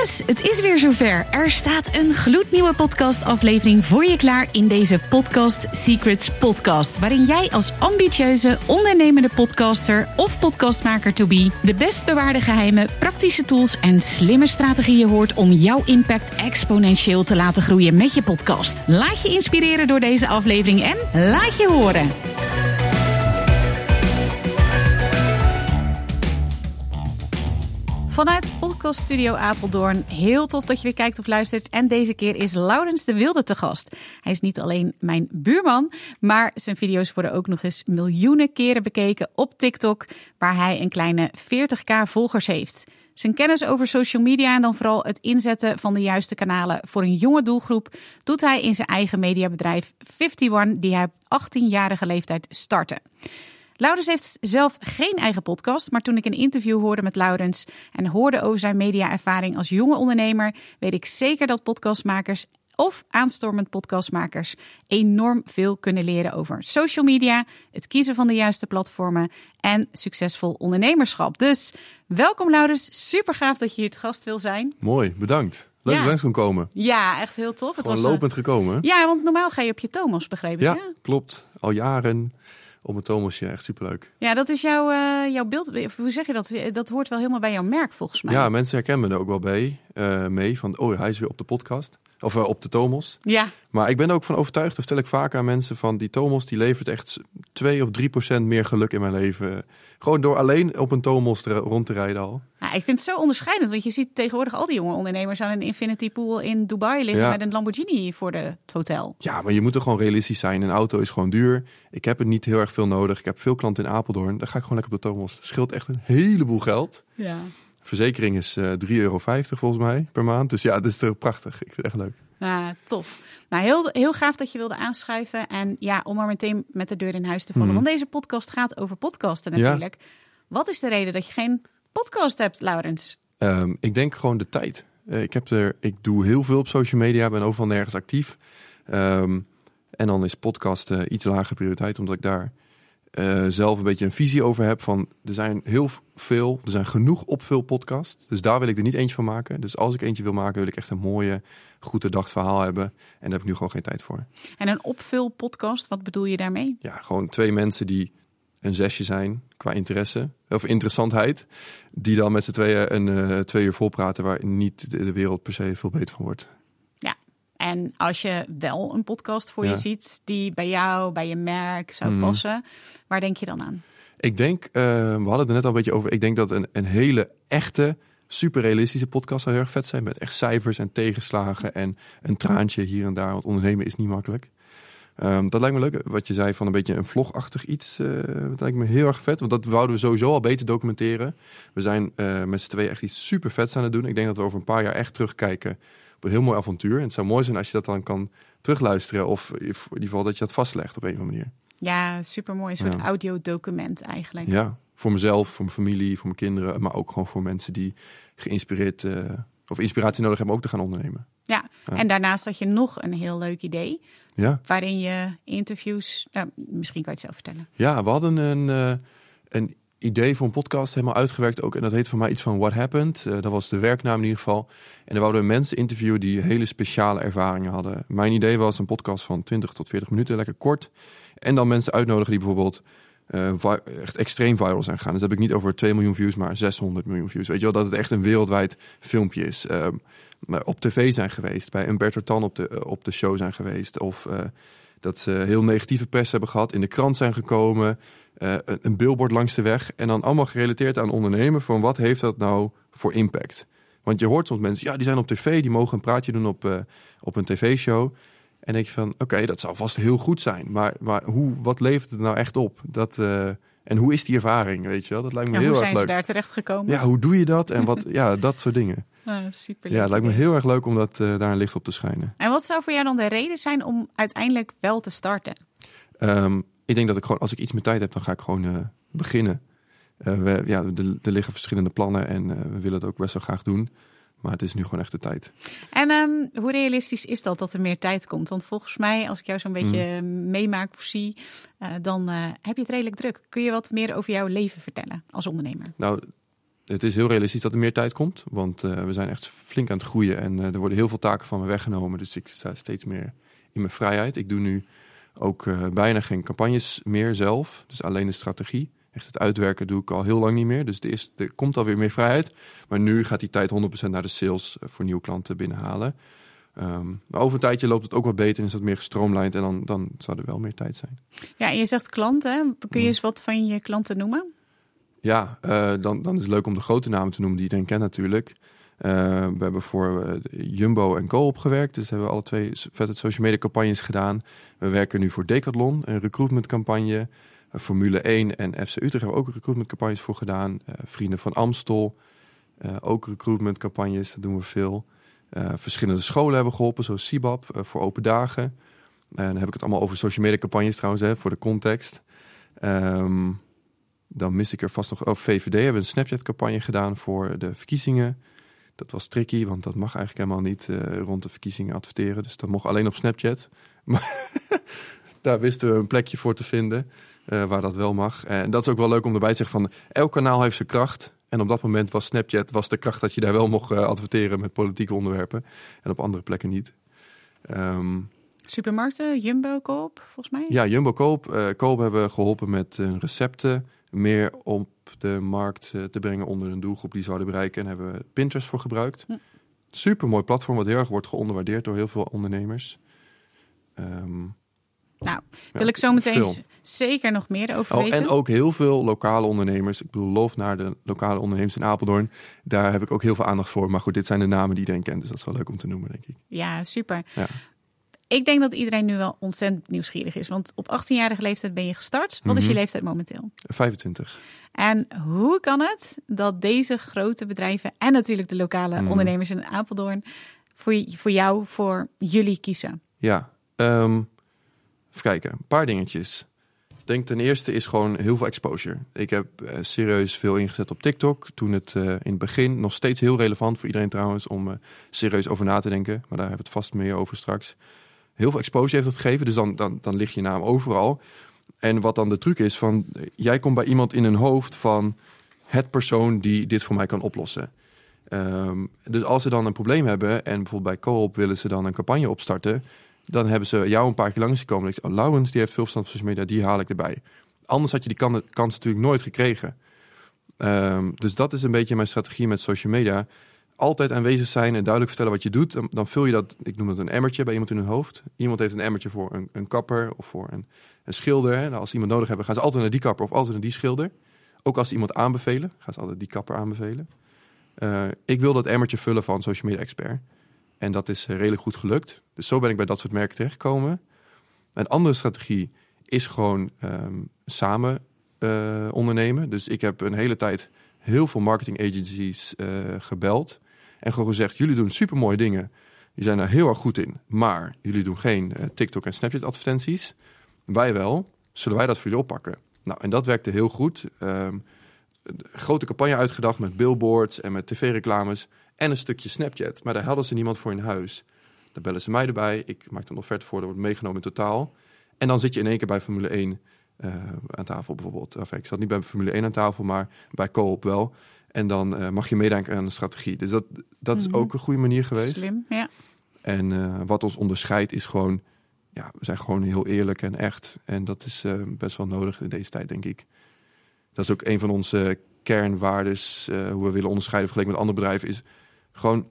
Yes, het is weer zover. Er staat een gloednieuwe podcastaflevering voor je klaar in deze Podcast Secrets podcast. Waarin jij als ambitieuze, ondernemende podcaster of podcastmaker to be de best bewaarde geheimen, praktische tools en slimme strategieën hoort om jouw impact exponentieel te laten groeien met je podcast. Laat je inspireren door deze aflevering en laat je horen. Vanuit Studio Apeldoorn. Heel tof dat je weer kijkt of luistert. En deze keer is Laurens de Wilde te gast. Hij is niet alleen mijn buurman, maar zijn video's worden ook nog eens miljoenen keren bekeken op TikTok, waar hij een kleine 40k volgers heeft. Zijn kennis over social media en dan vooral het inzetten van de juiste kanalen voor een jonge doelgroep doet hij in zijn eigen mediabedrijf 51, die hij op 18-jarige leeftijd startte. Laurens heeft zelf geen eigen podcast, maar toen ik een interview hoorde met Laurens en hoorde over zijn mediaervaring als jonge ondernemer, weet ik zeker dat podcastmakers of aanstormend podcastmakers enorm veel kunnen leren over social media, het kiezen van de juiste platformen en succesvol ondernemerschap. Dus welkom Laurens, super gaaf dat je hier te gast wil zijn. Mooi, bedankt. Leuk Ja. langs kon komen. Ja, echt heel tof. Gewoon eh, lopend gekomen. Ja, want normaal ga je op je Thomas, begreep ik. Ja, Ja, klopt. Al jaren op mijn Thomasje. Echt superleuk. ja dat is jouw, eh, jouw beeld. Hoe zeg je dat? Dat hoort wel helemaal bij jouw merk, volgens mij. Ja, mensen herkennen me er ook wel bij, eh, mee. Van, oh, hij is weer op de podcast. Of eh, op de Thomas. Ja, Maar ik ben er ook van overtuigd, dat vertel ik vaak aan mensen, van die Thomas die levert echt 2 of 3 procent meer geluk in mijn leven. Gewoon door alleen op een Thomas te- rond te rijden al. Ik vind het zo onderscheidend, want je ziet tegenwoordig al die jonge ondernemers aan een infinity pool in Dubai liggen Ja. met een Lamborghini voor de, het hotel. Ja, maar je moet er gewoon realistisch zijn. Een auto is gewoon duur. Ik heb er niet heel erg veel nodig. Ik heb veel klanten in Apeldoorn. Dan ga ik gewoon lekker op de Thomas. Dat scheelt echt een heleboel geld. Ja. Verzekering is eh 3,50 euro volgens mij per maand. Dus ja, het is toch prachtig. Ik vind het echt leuk. Ja, tof. Nou, heel, heel gaaf dat je wilde aanschuiven. En ja, om maar meteen met de deur in huis te vallen. Mhm. Want deze podcast gaat over podcasten Ja. natuurlijk. Wat is de reden dat je geen podcast hebt, Laurens? Ehm, ik denk gewoon de tijd. Eh, ik, heb er, ik doe heel veel op social media. Ben overal nergens actief. Ehm, en dan is podcast eh, iets lage prioriteit. Omdat ik daar eh, zelf een beetje een visie over heb. Van, er zijn heel veel, er zijn genoeg op veel podcasts. Dus daar wil ik er niet eentje van maken. Dus als ik eentje wil maken, wil ik echt een mooie, goed doordacht verhaal hebben. En daar heb ik nu gewoon geen tijd voor. En een opvulpodcast, wat bedoel je daarmee? ja, gewoon twee mensen die een zesje zijn qua interesse of interessantheid, die dan met z'n tweeën een eh, twee uur vol praten waar niet de, de wereld per se veel beter van wordt. En als je wel een podcast voor je ziet die bij jou, bij je merk zou Mhm. passen, waar denk je dan aan? Ik denk, eh, we hadden het er net al een beetje over, ik denk dat een, een hele echte, super realistische podcast zou heel erg vet zijn met echt cijfers en tegenslagen en een traantje hier en daar, want ondernemen is niet makkelijk. Ehm, dat lijkt me leuk. Wat je zei van een beetje een vlogachtig iets. eh, dat lijkt me heel erg vet. Want dat wouden we sowieso al beter documenteren. We zijn eh, met z'n tweeën echt iets super vets aan het doen. Ik denk dat we over een paar jaar echt terugkijken een heel mooi avontuur. En het zou mooi zijn als je dat dan kan terugluisteren. Of in ieder geval dat je dat vastlegt op een of andere manier. Ja, supermooi. Een soort Ja. audiodocument eigenlijk. Ja, voor mezelf, voor mijn familie, voor mijn kinderen. Maar ook gewoon voor mensen die geïnspireerd eh, of inspiratie nodig hebben om ook te gaan ondernemen. Ja. Ja. En daarnaast had je nog een heel leuk idee. Ja, Waarin je interviews. nou, misschien kan je het zelf vertellen. ja we hadden een, eh, een idee voor een podcast helemaal uitgewerkt ook. En dat heet voor mij iets van What Happened. Eh, dat was de werknaam in ieder geval. En dan wouden mensen interviewen die hele speciale ervaringen hadden. Mijn idee was een podcast van 20 tot 40 minuten, lekker kort. En dan mensen uitnodigen die bijvoorbeeld vi- echt extreem viral zijn gegaan. Dus dat heb ik niet over 2 miljoen views, maar 600 miljoen views. Weet je wel, dat het echt een wereldwijd filmpje is. Ehm, maar op tv zijn geweest, bij Umberto Tan op de, eh, op de show zijn geweest. Of dat ze heel negatieve pers hebben gehad, in de krant zijn gekomen. Eh, een, billboard langs de weg. En dan allemaal gerelateerd aan ondernemen. Van wat heeft dat nou voor impact? Want je hoort soms mensen, ja, die zijn op tv, die mogen een praatje doen op, eh, op een tv-show. En denk je van, oké, dat zou vast heel goed zijn. Maar, maar hoe, wat levert het nou echt op? Dat, eh, en hoe is die ervaring, weet je wel? Dat lijkt me heel hoe erg zijn ze leuk. daar terecht gekomen? Ja, hoe doe je dat? En wat, ja, dat soort dingen. super Ja, het lijkt me heel erg leuk om dat, daar een licht op te schijnen. En wat zou voor jou dan de reden zijn om uiteindelijk wel te starten? Ehm, ik denk dat ik gewoon, als ik iets meer tijd heb, dan ga ik gewoon eh, beginnen. Eh, we, ja, er, er liggen verschillende plannen en eh, we willen het ook best wel graag doen. Maar het is nu gewoon echt de tijd. En ehm, hoe realistisch is dat dat er meer tijd komt? Want volgens mij, als ik jou zo'n beetje Mm. meemaak of zie, dan heb je het redelijk druk. Kun je wat meer over jouw leven vertellen als ondernemer? Nou, het is heel realistisch dat er meer tijd komt. Want we zijn echt flink aan het groeien en er worden heel veel taken van me weggenomen. Dus ik sta steeds meer in mijn vrijheid. Ik doe nu ook bijna geen campagnes meer zelf. Dus alleen de strategie. Echt het uitwerken doe ik al heel lang niet meer. Dus er, is, er komt alweer meer vrijheid. Maar nu gaat die tijd 100% naar de sales voor nieuwe klanten binnenhalen. Um, maar over een tijdje loopt het ook wat beter en is dat meer gestroomlijnd en dan, dan zou er wel meer tijd zijn. Ja, en je zegt klanten. Kun je mm. eens wat van je klanten noemen? Ja, uh, dan, dan is het leuk om de grote namen te noemen die iedereen kent natuurlijk. Uh, we hebben voor uh, Jumbo en Coop gewerkt. Dus hebben we alle twee vette social media campagnes gedaan. We werken nu voor Decathlon, een recruitment campagne. Formule 1 en FC Utrecht hebben we ook recruitment campagnes voor gedaan. Vrienden van Amstel, ook recruitment campagnes, dat doen we veel. Verschillende scholen hebben geholpen, zoals Sibab voor open dagen. En dan heb ik het allemaal over social media campagnes trouwens, hè, voor de context. Um, dan mis ik er vast nog... Oh, VVD hebben een Snapchat-campagne gedaan voor de verkiezingen. Dat was tricky, want dat mag eigenlijk helemaal niet uh, rond de verkiezingen adverteren. Dus dat mocht alleen op Snapchat. Maar daar wisten we een plekje voor te vinden waar dat wel mag. En dat is ook wel leuk om erbij te zeggen van... elk kanaal heeft zijn kracht. En op dat moment was Snapchat was de kracht dat je daar wel mocht uh, adverteren met politieke onderwerpen. En op andere plekken niet. Um, Supermarkten, Jumbo, Koop, volgens mij? Ja, Jumbo, Koop. Koop hebben geholpen met recepten meer op de markt te brengen onder een doelgroep die zouden bereiken. En hebben we Pinterest voor gebruikt. Hm. Super mooi platform, wat heel erg wordt geonderwaardeerd door heel veel ondernemers. Um, nou, wil ik zo meteen zeker nog meer over oh, weten. En ook heel veel lokale ondernemers. Ik bedoel, lof naar de lokale ondernemers in Apeldoorn. Daar heb ik ook heel veel aandacht voor. Maar goed, dit zijn de namen die iedereen kent. Dus dat is wel leuk om te noemen, denk ik. Ja, super. Ja. Ik denk dat iedereen nu wel ontzettend nieuwsgierig is. Want op 18-jarige leeftijd ben je gestart. Wat is je mhm. leeftijd momenteel? 25. En hoe kan het dat deze grote bedrijven en natuurlijk de lokale mhm. ondernemers in Apeldoorn voor, voor jou, voor jullie kiezen? Ja, um, Even kijken, een paar dingetjes. Ik denk ten eerste is gewoon heel veel exposure. Ik heb uh, serieus veel ingezet op TikTok. Toen het uh, in het begin nog steeds heel relevant voor iedereen trouwens om uh, serieus over na te denken. Maar daar hebben we het vast meer over straks. Heel veel exposure heeft dat gegeven, dus dan, dan, dan ligt je naam overal. En wat dan de truc is van, jij komt bij iemand in een hoofd van het persoon die dit voor mij kan oplossen. Um, dus als ze dan een probleem hebben en bijvoorbeeld bij Coop willen ze dan een campagne opstarten, dan hebben ze jou een paar keer langs gekomen. Ik oh, Laurens, die heeft veel verstand van social media, die haal ik erbij. Anders had je die kan, kans natuurlijk nooit gekregen. Um, dus dat is een beetje mijn strategie met social media. Altijd aanwezig zijn en duidelijk vertellen wat je doet. Dan, vul je dat, ik noem het een emmertje bij iemand in hun hoofd. Iemand heeft een emmertje voor een, een kapper of voor een, een schilder. Nou, als iemand nodig hebben, gaan ze altijd naar die kapper of altijd naar die schilder. Ook als ze iemand aanbevelen, gaan ze altijd die kapper aanbevelen. Uh, ik wil dat emmertje vullen van social media expert. En dat is eh, redelijk goed gelukt. Dus zo ben ik bij dat soort merken terechtgekomen. Een andere strategie is gewoon um, samen uh, ondernemen. Dus ik heb een hele tijd heel veel marketing agencies gebeld. En gewoon gezegd, jullie doen super mooie dingen. Die zijn er heel erg goed in. Maar jullie doen geen uh, TikTok en Snapchat advertenties. Wij wel. Zullen wij dat voor jullie oppakken? Nou, en dat werkte heel goed. Um, grote campagne uitgedacht met billboards en met tv-reclames en een stukje Snapchat. Maar daar hadden ze niemand voor in huis. Dan bellen ze mij erbij. Ik maak een offerte voor, dat wordt meegenomen in totaal. En dan zit je in één keer bij Formule 1 uh, eh, aan tafel bijvoorbeeld. Ik zat niet bij Formule 1 aan tafel, maar bij Coop wel. En dan uh, mag je meedenken aan de strategie. Dus dat, dat is mhm. ook een goede manier geweest. Slim, ja. En uh, wat ons onderscheidt is gewoon... Ja, we zijn gewoon heel eerlijk en echt. En dat is best wel nodig in deze tijd, denk ik. Dat is ook een van onze kernwaardes, hoe we willen onderscheiden vergeleken met andere bedrijven, is gewoon,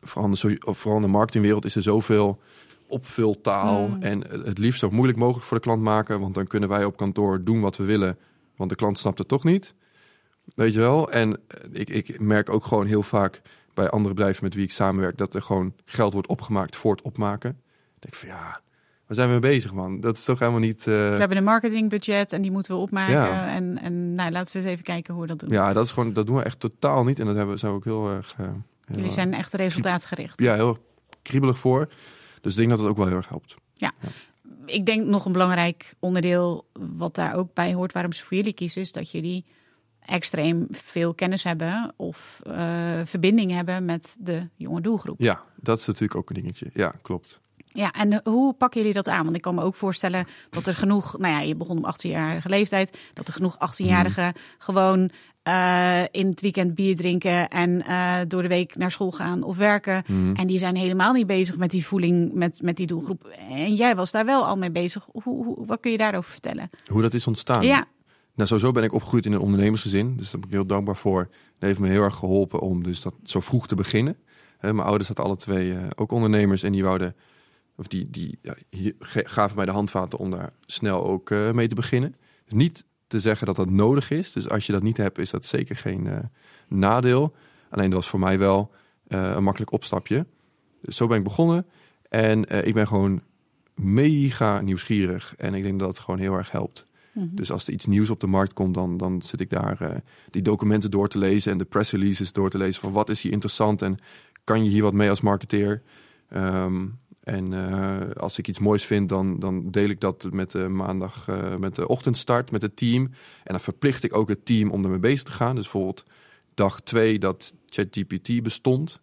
vooral in, de, vooral in de marketingwereld is er zoveel opvultaal. Mm. En het liefst zo moeilijk mogelijk voor de klant maken. Want dan kunnen wij op kantoor doen wat we willen. Want de klant snapt het toch niet. Weet je wel? En ik, ik merk ook gewoon heel vaak bij andere bedrijven met wie ik samenwerk... dat er gewoon geld wordt opgemaakt voor het opmaken. Ik denk van ja, waar zijn we mee bezig, man? Dat is toch helemaal niet... Uh... We hebben een marketingbudget en die moeten we opmaken. Ja. En, en nou, laten we eens even kijken hoe we dat doen. Ja, dat, is gewoon, dat doen we echt totaal niet. En dat hebben, zijn we ook heel erg... Uh, Jullie zijn echt resultaatgericht. Ja, heel kriebelig voor. Dus ik denk dat het ook wel heel erg helpt. Ja. Ik denk nog een belangrijk onderdeel wat daar ook bij hoort, waarom ze voor jullie kiezen, is dat jullie extreem veel kennis hebben of uh, verbinding hebben met de jonge doelgroep. Ja, dat is natuurlijk ook een dingetje. Ja, klopt. Ja, en hoe pakken jullie dat aan? Want ik kan me ook voorstellen dat er genoeg, nou ja, je begon op 18-jarige leeftijd, dat er genoeg 18-jarigen gewoon eh, in het weekend bier drinken en eh, door de week naar school gaan of werken. Mhm. En die zijn helemaal niet bezig met die voeling, met, met die doelgroep. En jij was daar wel al mee bezig. Hoe, hoe, wat kun je daarover vertellen? Hoe dat is ontstaan? Ja, Nou, sowieso ben ik opgegroeid in een ondernemersgezin. Dus daar ben ik heel dankbaar voor. Dat heeft me heel erg geholpen om dus dat zo vroeg te beginnen. Mijn ouders hadden alle twee eh, ook ondernemers. En die wouden, of die, die ja, gaven mij de handvaten om daar snel ook eh, mee te beginnen. Dus niet te zeggen dat dat nodig is. Dus als je dat niet hebt, is dat zeker geen eh, nadeel. Alleen dat was voor mij wel een makkelijk opstapje. Dus zo ben ik begonnen. En ik ben gewoon mega nieuwsgierig. En ik denk dat het gewoon heel erg helpt. Mhm. Dus als er iets nieuws op de markt komt, dan, dan zit ik daar eh, die documenten door te lezen en de press releases door te lezen van wat is hier interessant en kan je hier wat mee als marketeer. Ehm, en eh, als ik iets moois vind, dan, dan deel ik dat met de maandag, eh, met de ochtendstart, met het team. En dan verplicht ik ook het team om ermee bezig te gaan. Dus bijvoorbeeld dag twee dat ChatGPT bestond.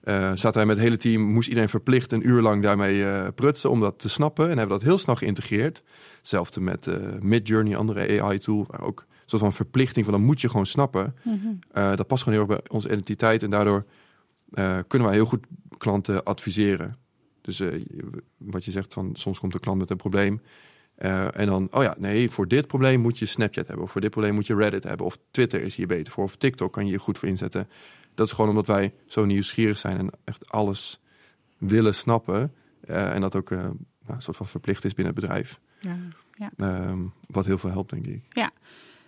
eh zaten wij met het hele team, moest iedereen verplicht een uur lang daarmee prutsen om dat te snappen. En hebben dat heel snel geïntegreerd. Hetzelfde met eh Midjourney, andere AI-tool. waar Ook een soort van verplichting van, dan moet je gewoon snappen. Mhm. Eh, dat past gewoon heel erg bij onze identiteit. En daardoor eh, kunnen wij heel goed klanten adviseren. Dus wat je zegt, van soms komt de klant met een probleem. En dan, oh ja, nee, voor dit probleem moet je Snapchat hebben. Of voor dit probleem moet je Reddit hebben. Of Twitter is hier beter voor. Of TikTok kan je hier goed voor inzetten. Dat is gewoon omdat wij zo nieuwsgierig zijn en echt alles willen snappen. En dat ook nou, een soort van verplicht is binnen het bedrijf. Ja. Ehm, wat heel veel helpt, denk ik.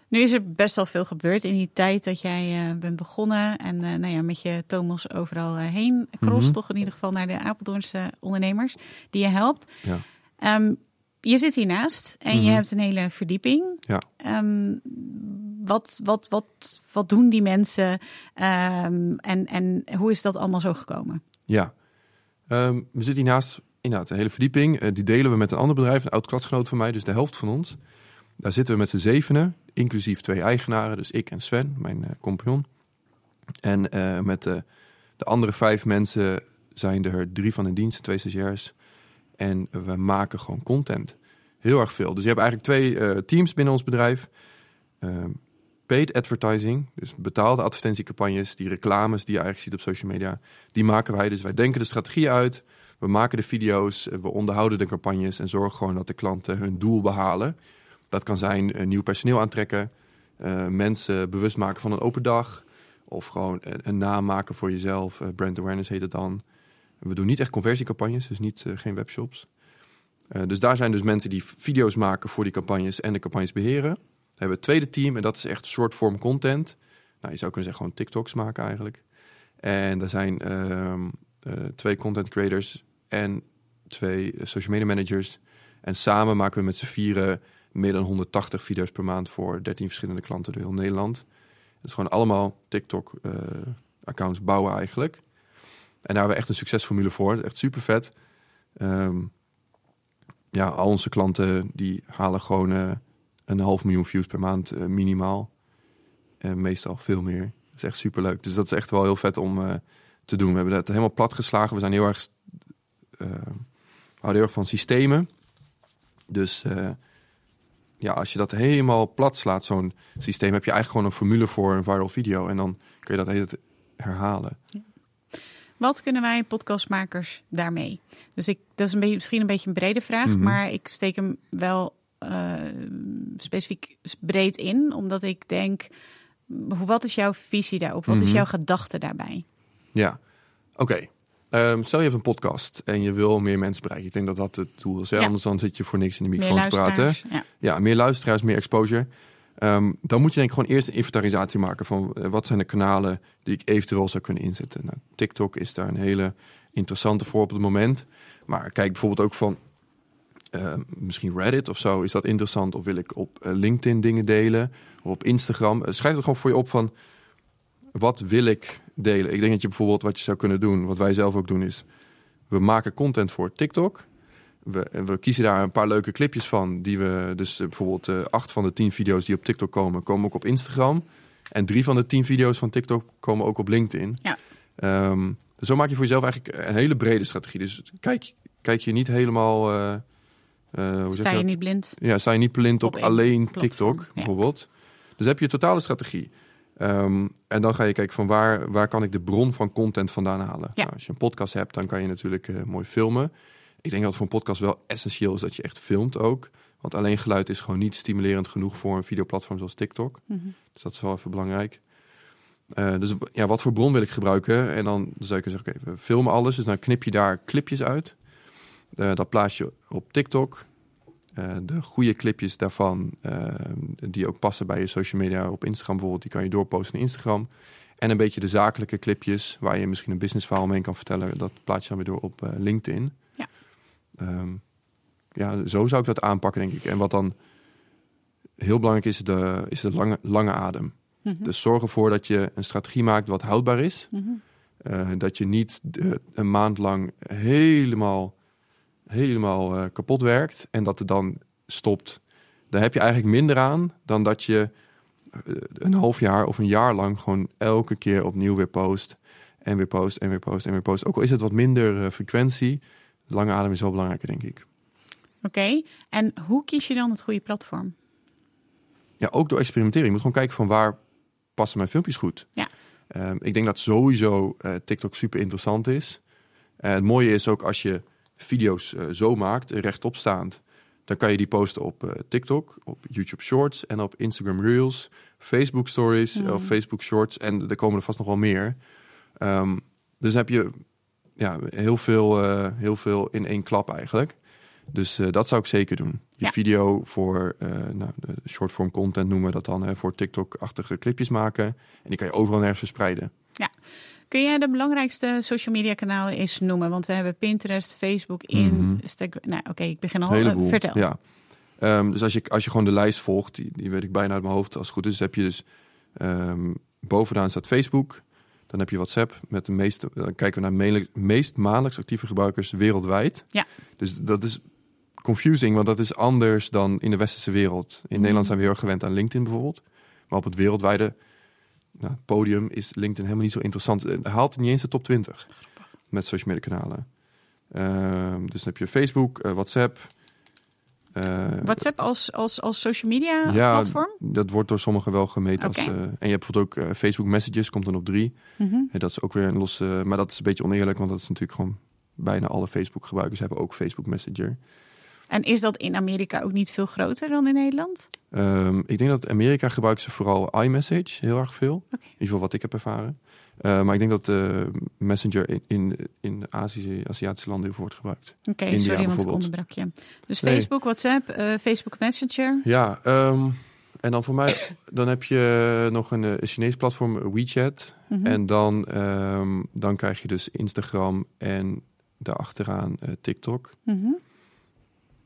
Nu is er best wel veel gebeurd in die tijd dat jij eh, bent begonnen. En eh, nou ja, met je Thomas overal eh, heen cross, Mhm. toch in ieder geval naar de Apeldoornse ondernemers die je helpt. Ja. Ehm, je zit hiernaast en je Mhm. hebt een hele verdieping. Ja. Ehm, wat, wat, wat, wat doen die mensen en, en hoe is dat allemaal zo gekomen? Ja, we zitten hiernaast inderdaad een hele verdieping. Eh, die delen we met een ander bedrijf, een oud klasgenoot van mij, dus de helft van ons. Daar zitten we met z'n zevenen, inclusief twee eigenaren, dus ik en Sven, mijn eh, compagnon. En eh, met de, de andere vijf mensen zijn er drie van in dienst, en twee stagiairs. En we maken gewoon content. Heel erg veel. Dus je hebt eigenlijk twee teams binnen ons bedrijf. Ehm, paid advertising, dus betaalde advertentiecampagnes, die reclames die je eigenlijk ziet op social media, die maken wij. Dus wij denken de strategie uit, we maken de video's, we onderhouden de campagnes en zorgen gewoon dat de klanten hun doel behalen. Dat kan zijn eh, nieuw personeel aantrekken, eh, mensen bewust maken van een open dag, of gewoon een, naam maken voor jezelf. eh, brand awareness heet het dan. We doen niet echt conversiecampagnes, dus niet, geen webshops. Dus daar zijn dus mensen die video's maken voor die campagnes en de campagnes beheren. We hebben het tweede team en dat is echt short form content. Nou, je zou kunnen zeggen gewoon TikToks maken eigenlijk. En daar zijn ehm, eh, twee content creators en twee eh, social media managers. En samen maken we met z'n vieren meer dan 180 video's per maand voor 13 verschillende klanten door heel Nederland. Het is gewoon allemaal TikTok-accounts bouwen eigenlijk. En daar hebben we echt een succesformule voor. Echt super vet. Ehm, ja, al onze klanten die halen gewoon eh, een half miljoen views per maand eh, minimaal. En meestal veel meer. Dat is echt super leuk. Dus dat is echt wel heel vet om eh, te doen. We hebben dat helemaal plat geslagen. We zijn heel erg, we houden heel erg van systemen. Dus eh, ja, als je dat helemaal plat slaat, zo'n systeem, heb je eigenlijk gewoon een formule voor een viral video. En dan kun je dat hele herhalen. Wat kunnen wij podcastmakers daarmee? Dus ik, dat is een beetje, misschien een beetje een brede vraag, Mhm. maar ik steek hem wel eh, specifiek breed in, omdat ik denk, hoe- wat is jouw visie daarop? Wat is Mhm. jouw gedachte daarbij? Ja, oké. Ehm, stel je hebt een podcast en je wil meer mensen bereiken. Ik denk dat dat het doel is. Hè? Ja. Anders dan zit je voor niks in de microfoon te praten. Ja. Ja, meer luisteraars, meer exposure. Ehm, dan moet je denk ik gewoon eerst een inventarisatie maken van eh, wat zijn de kanalen die ik eventueel zou kunnen inzetten. Nou, TikTok is daar een hele interessante voor op het moment. Maar kijk bijvoorbeeld ook van eh, misschien Reddit of zo. Is dat interessant? Of wil ik op eh, LinkedIn dingen delen? Of op Instagram? Eh, schrijf het gewoon voor je op van wat wil ik delen? Ik denk dat je bijvoorbeeld wat je zou kunnen doen, wat wij zelf ook doen, is we maken content voor TikTok. We, we kiezen daar een paar leuke clipjes van. Die we dus eh, bijvoorbeeld eh, acht van de tien video's die op TikTok komen, komen ook op Instagram. En drie van de tien video's van TikTok komen ook op LinkedIn. Ja. Ehm, zo maak je voor jezelf eigenlijk een hele brede strategie. Dus kijk, kijk je niet helemaal. eh, hoe Sta je niet blind? Ja, sta je niet blind op, alleen platform, TikTok ja. bijvoorbeeld. Dus heb je een totale strategie. Ehm, en dan ga je kijken van waar, waar kan ik de bron van content vandaan halen. Ja. Nou, als je een podcast hebt, dan kan je natuurlijk eh, mooi filmen. Ik denk dat voor een podcast wel essentieel is dat je echt filmt ook. Want alleen geluid is gewoon niet stimulerend genoeg voor een videoplatform zoals TikTok. Mhm. Dus dat is wel even belangrijk. Eh, dus ja, wat voor bron wil ik gebruiken? En dan, dan zou ik zeggen, oké, we filmen alles. Dus dan knip je daar clipjes uit. Eh, dat plaats je op TikTok. Eh, de goede clipjes daarvan, eh, die ook passen bij je social media op Instagram bijvoorbeeld, die kan je doorposten naar Instagram. En een beetje de zakelijke clipjes, waar je misschien een business verhaal mee kan vertellen, dat plaats je dan weer door op eh, LinkedIn. Ja. Ehm, ja, zo zou ik dat aanpakken, denk ik. En wat dan heel belangrijk is, de, is de lange, lange adem. Mhm. Dus zorg ervoor dat je een strategie maakt wat houdbaar is. Mhm. Dat je niet de- een maand lang helemaal, helemaal eh, kapot werkt en dat het dan stopt. Daar heb je eigenlijk minder aan dan dat je eh, een half jaar of een jaar lang gewoon elke keer opnieuw weer post. En weer post en weer post en weer post. Ook al is het wat minder eh, frequentie, lange adem is wel belangrijker, denk ik. Oké, en hoe kies je dan het goede platform? Ja, ook door experimenteren. Je moet gewoon kijken van waar passen mijn filmpjes goed. Ja. Ehm, ik denk dat sowieso TikTok super interessant is. Eh, het mooie is ook als je video's eh, zo maakt, rechtop staand, dan kan je die posten op eh, TikTok, op YouTube Shorts en op Instagram Reels, Facebook Stories Mhm. of Facebook Shorts en er komen er vast nog wel meer. Ehm, dus heb je ja, heel, veel, eh, heel veel in één klap eigenlijk. Dus eh, dat zou ik zeker doen. Die Ja. video voor uh, nou, de short-form content noemen we dat dan, hè, voor TikTok-achtige clipjes maken. En die kan je overal nergens verspreiden. Kun jij de belangrijkste social media kanalen eens noemen? Want we hebben Pinterest, Facebook, Instagram. Nou, oké, ik begin al. Eh, vertel. Ja. Ehm, dus als je, als je gewoon de lijst volgt, die, die weet ik bijna uit mijn hoofd als het goed is, heb je dus ehm, bovenaan staat Facebook. Dan heb je WhatsApp met de meeste. Dan kijken we naar de me- meest maandelijks actieve gebruikers wereldwijd. Ja. Dus dat is confusing, want dat is anders dan in de westerse wereld. In Nederland zijn we heel erg gewend aan LinkedIn bijvoorbeeld. Maar op het wereldwijde nou, podium is LinkedIn helemaal niet zo interessant. Het haalt niet eens de top 20 met social media kanalen. Ehm, dus dan heb je Facebook, eh, WhatsApp. eh, WhatsApp als, als, als social media ja, platform? dat wordt door sommigen wel gemeten. Als, eh, en je hebt bijvoorbeeld ook eh, Facebook Messages, komt dan op drie. Ja, dat is ook weer een losse... Maar dat is een beetje oneerlijk, want dat is natuurlijk gewoon... Bijna alle Facebook-gebruikers hebben ook Facebook Messenger. En is dat in Amerika ook niet veel groter dan in Nederland? Ehm, ik denk dat Amerika gebruikt ze vooral iMessage heel erg veel. In ieder geval wat ik heb ervaren. Eh, maar ik denk dat de Messenger in, in, in Azië, Aziatische landen heel veel wordt gebruikt. Oké, India sorry, want ik onderbrak je. Dus Nee. Facebook, WhatsApp, eh, Facebook Messenger. Ja, ehm, en dan voor mij, dan heb je nog een, een Chinees platform, WeChat. Mhm. En dan, ehm, dan krijg je dus Instagram en daarachteraan TikTok. Mhm.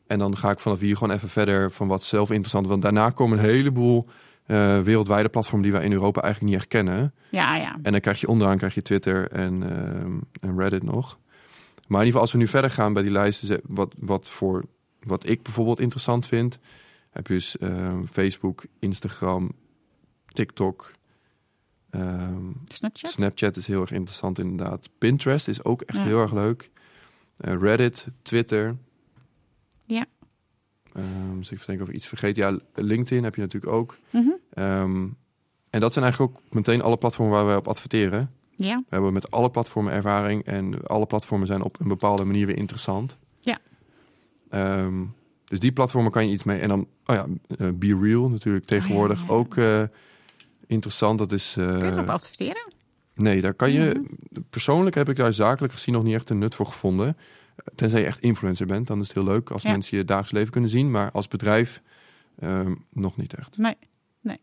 En dan ga ik vanaf hier gewoon even verder van wat zelf interessant. Want daarna komen een heleboel eh, wereldwijde platformen die wij in Europa eigenlijk niet echt kennen. Ja, ja. En dan krijg je onderaan krijg je Twitter en, ehm, en Reddit nog. Maar in ieder geval, als we nu verder gaan bij die lijsten, wat, wat, voor, wat ik bijvoorbeeld interessant vind, heb je dus ehm, Facebook, Instagram, TikTok. ehm, Snapchat? Snapchat is heel erg interessant inderdaad. Pinterest is ook echt Ja. heel erg leuk. Eh, Reddit, Twitter. Ehm, dus ik denk of ik iets vergeet. Ja, LinkedIn heb je natuurlijk ook. Mhm. Ehm, en dat zijn eigenlijk ook meteen alle platformen waar wij op adverteren. Ja. We hebben met alle platformen ervaring en alle platformen zijn op een bepaalde manier weer interessant. Ja. Ehm, dus die platformen kan je iets mee. En dan, oh ja, eh, Be Real natuurlijk tegenwoordig Oh ja, ja. ook eh, interessant. Dat is. eh, Kun je erop adverteren? Nee, daar kan je. Mhm. Persoonlijk heb ik daar zakelijk gezien nog niet echt een nut voor gevonden. Tenzij je echt influencer bent, dan is het heel leuk als Ja. mensen je dagelijks leven kunnen zien. Maar als bedrijf ehm, nog niet echt. Nee, nee.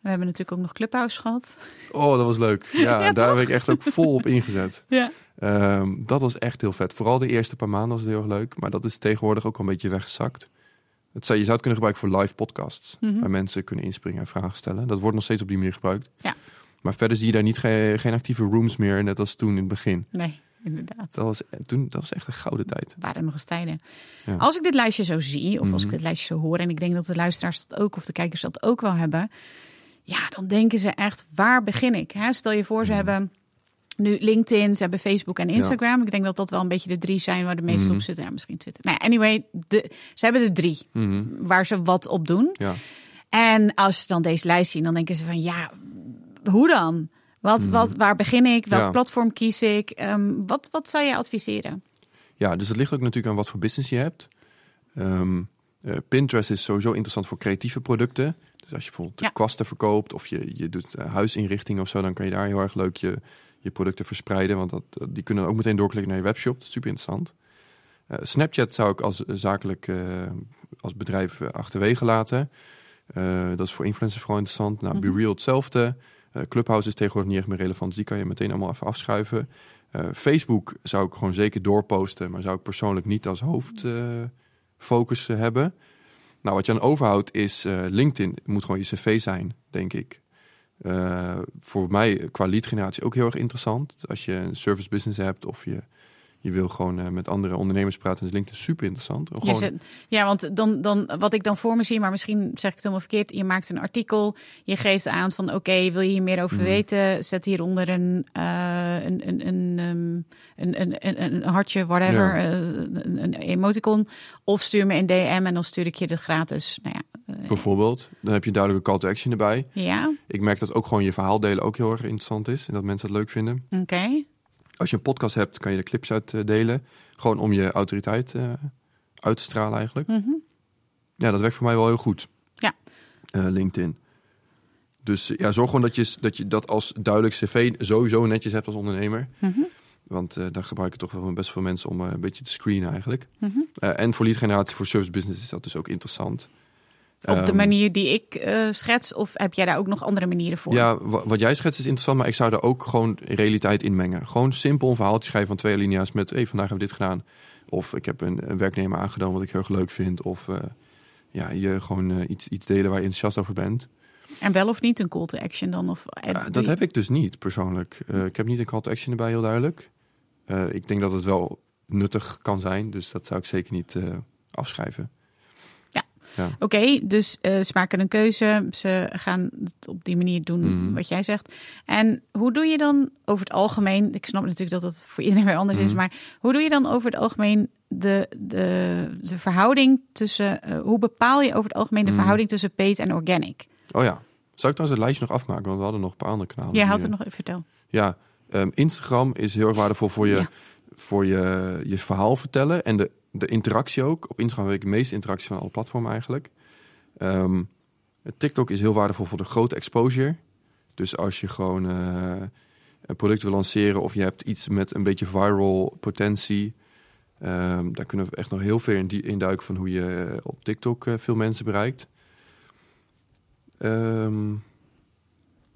We hebben natuurlijk ook nog Clubhouse gehad. Oh, dat was leuk. Ja, Ja, daar toch? heb ik echt ook vol op ingezet. Ja. Ehm, dat was echt heel vet. Vooral de eerste paar maanden was het heel erg leuk. Maar dat is tegenwoordig ook wel een beetje weggezakt. Het zou, je zou het kunnen gebruiken voor live podcasts. Mhm. Waar mensen kunnen inspringen en vragen stellen. Dat wordt nog steeds op die manier gebruikt. Ja. Maar verder zie je daar niet ge- geen actieve rooms meer. Net als toen in het begin. Nee, inderdaad. Dat was, toen, dat was echt een gouden tijd. waren nog eens tijden. Ja. Als ik dit lijstje zo zie, of als ik Mhm. dit lijstje zo hoor, en ik denk dat de luisteraars dat ook, of de kijkers dat ook wel hebben, ja, dan denken ze echt, waar begin ik? Hè? Stel je voor, ze Mhm. hebben nu LinkedIn, ze hebben Facebook en Instagram. Ik denk dat dat wel een beetje de drie zijn waar de meeste Mhm. op zitten. Ja, misschien Twitter. Nou, anyway, de, ze hebben er drie waar ze wat op doen. Ja. En als ze dan deze lijst zien, dan denken ze van ja, hoe dan? Wat, wat, waar begin ik? Welk Ja. platform kies ik? Ehm, wat, wat zou je adviseren? Ja, dus het ligt ook natuurlijk aan wat voor business je hebt. Ehm, eh, Pinterest is sowieso interessant voor creatieve producten. Dus als je bijvoorbeeld Ja. kwasten verkoopt of je, je doet eh, huisinrichting of zo, dan kan je daar heel erg leuk je, je producten verspreiden. Want dat, die kunnen ook meteen doorklikken naar je webshop. Dat is super interessant. Eh, Snapchat zou ik als zakelijk als bedrijf achterwege laten. Dat is voor influencers vooral interessant. Nou, Mhm. BeReal hetzelfde. Eh, Clubhouse is tegenwoordig niet echt meer relevant. Dus die kan je meteen allemaal even afschuiven. Eh, Facebook zou ik gewoon zeker doorposten. Maar zou ik persoonlijk niet als hoofdfocus eh, hebben. Nou, wat je aan overhoudt is LinkedIn. Moet gewoon je cv zijn, denk ik. Voor mij qua lead generatie ook heel erg interessant. Als je een service business hebt of je, je wil gewoon eh, met andere ondernemers praten, is LinkedIn super interessant. Gewoon, zet- ja, want dan, dan, wat ik dan voor me zie, maar misschien zeg ik het helemaal verkeerd. Je maakt een artikel, je geeft aan van oké, wil je hier meer over Mhm. weten? Zet hieronder een, eh, een, een, een, ehm, een, een, een, een hartje, whatever, Ja. eh, een, een emoticon. Of stuur me een DM en dan stuur ik je de gratis. Nou ja, bijvoorbeeld. Dan heb je een duidelijke call to action erbij. ja, Ik merk dat ook gewoon je verhaal delen ook heel erg interessant is. En dat mensen het leuk vinden. oké. Als je een podcast hebt, kan je er clips uit eh, delen. Gewoon om je autoriteit eh, uit te stralen eigenlijk. Mhm. Ja, dat werkt voor mij wel heel goed. Ja. Eh, LinkedIn. Dus ja, zorg gewoon dat je, dat je dat als duidelijk cv sowieso netjes hebt als ondernemer. Mhm. Want eh daar gebruiken toch wel best veel mensen om een beetje te screenen eigenlijk. Mhm. En voor lead generatie, voor service business is dat dus ook interessant. Op de Ehm, manier die ik eh, schets, of heb jij daar ook nog andere manieren voor? Ja, wa- wat jij schetst is interessant, maar ik zou er ook gewoon realiteit in mengen. Gewoon simpel een verhaaltje schrijven van twee alinea's met... hey, vandaag hebben we dit gedaan. Of ik heb een, een werknemer aangenomen wat ik heel erg leuk vind. Of eh, ja, je gewoon eh, iets, iets delen waar je enthousiast over bent. En wel of niet een call to action dan? Of, doe dat heb ik dus niet persoonlijk. Ik heb niet een call to action erbij, heel duidelijk. Ik denk dat het wel nuttig kan zijn, dus dat zou ik zeker niet afschrijven. Ja. Oké, dus eh, ze maken een keuze. Ze gaan het op die manier doen Mhm. wat jij zegt. En hoe doe je dan over het algemeen... Ik snap natuurlijk dat het voor iedereen weer anders is. Mhm. Maar hoe doe je dan over het algemeen de, de, de verhouding tussen... eh, hoe bepaal je over het algemeen de Mhm. verhouding tussen paid en organic? Oh ja, zou ik trouwens het lijstje nog afmaken? Want we hadden nog een paar andere kanalen. Jij had het eh, nog even vertel. Ja, ehm, Instagram is heel erg waardevol voor je, Ja. voor je, je verhaal vertellen en de, de interactie ook. Op Instagram heb ik de meeste interactie van alle platformen eigenlijk. Ehm, TikTok is heel waardevol voor de grote exposure. Dus als je gewoon eh, een product wil lanceren of je hebt iets met een beetje viral potentie, ehm, daar kunnen we echt nog heel veel in induiken van hoe je op TikTok eh, veel mensen bereikt. Ehm,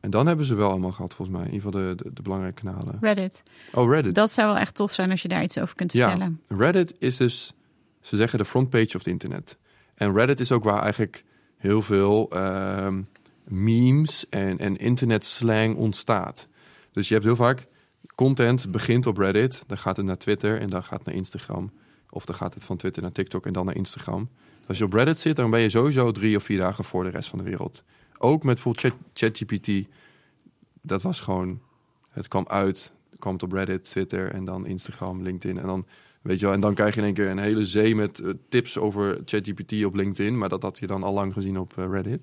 en dan hebben ze wel allemaal gehad, volgens mij. In ieder geval de, de, de belangrijke kanalen. Reddit. Oh, Reddit. Dat zou wel echt tof zijn als je daar iets over kunt Ja. vertellen. Reddit is dus, ze zeggen de frontpage of het internet. En Reddit is ook waar eigenlijk heel veel ehm, memes en, en internet slang ontstaat. Dus je hebt heel vaak content begint op Reddit, dan gaat het naar Twitter en dan gaat het naar Instagram. Of dan gaat het van Twitter naar TikTok en dan naar Instagram. Als je op Reddit zit, dan ben je sowieso drie of vier dagen voor de rest van de wereld. Ook met ChatGPT. Dat was gewoon, het kwam uit, het kwam op Reddit, Twitter en dan Instagram, LinkedIn. En dan, weet je wel, en dan krijg je in één keer een hele zee met eh, tips over ChatGPT op LinkedIn. Maar dat had je dan al lang gezien op eh, Reddit.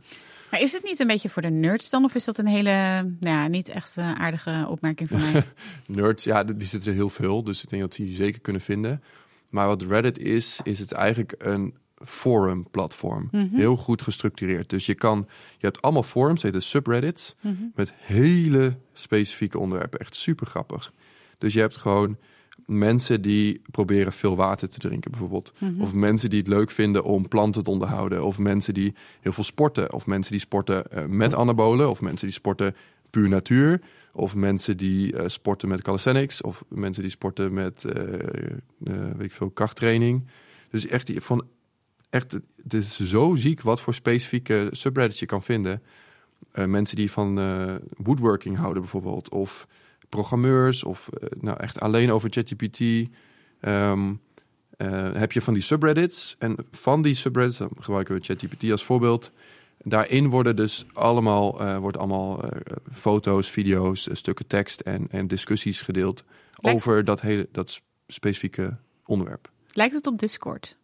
Maar is het niet een beetje voor de nerds dan? Of is dat een hele, nou ja, niet echt eh, aardige opmerking van mij? Nerds, ja, die die zitten er heel veel. Dus ik denk dat die die zeker kunnen vinden. Maar wat Reddit is, is het eigenlijk een forum platform. Mhm. Heel goed gestructureerd. Dus je kan, je hebt allemaal forums, heet de subreddits, Mhm. met hele specifieke onderwerpen. Echt super grappig. Dus je hebt gewoon mensen die proberen veel water te drinken bijvoorbeeld. Mhm. Of mensen die het leuk vinden om planten te onderhouden. Of mensen die heel veel sporten. Of mensen die sporten eh, met anabolen. Of mensen die sporten puur natuur. Of mensen die eh, sporten met calisthenics. Of mensen die sporten met weet ik veel, krachttraining. Dus echt, die- van, echt, het is zo ziek wat voor specifieke subreddits je kan vinden. Eh, mensen die van eh, woodworking houden bijvoorbeeld. Of programmeurs. Of eh, nou echt alleen over ChatGPT. Eh, heb je van die subreddits. En van die subreddits, dan gebruiken we ChatGPT als voorbeeld. Daarin worden dus allemaal, wordt allemaal foto's, video's, stukken tekst en, en discussies gedeeld Lijkt- over dat hele dat specifieke onderwerp. Lijkt het op Discord?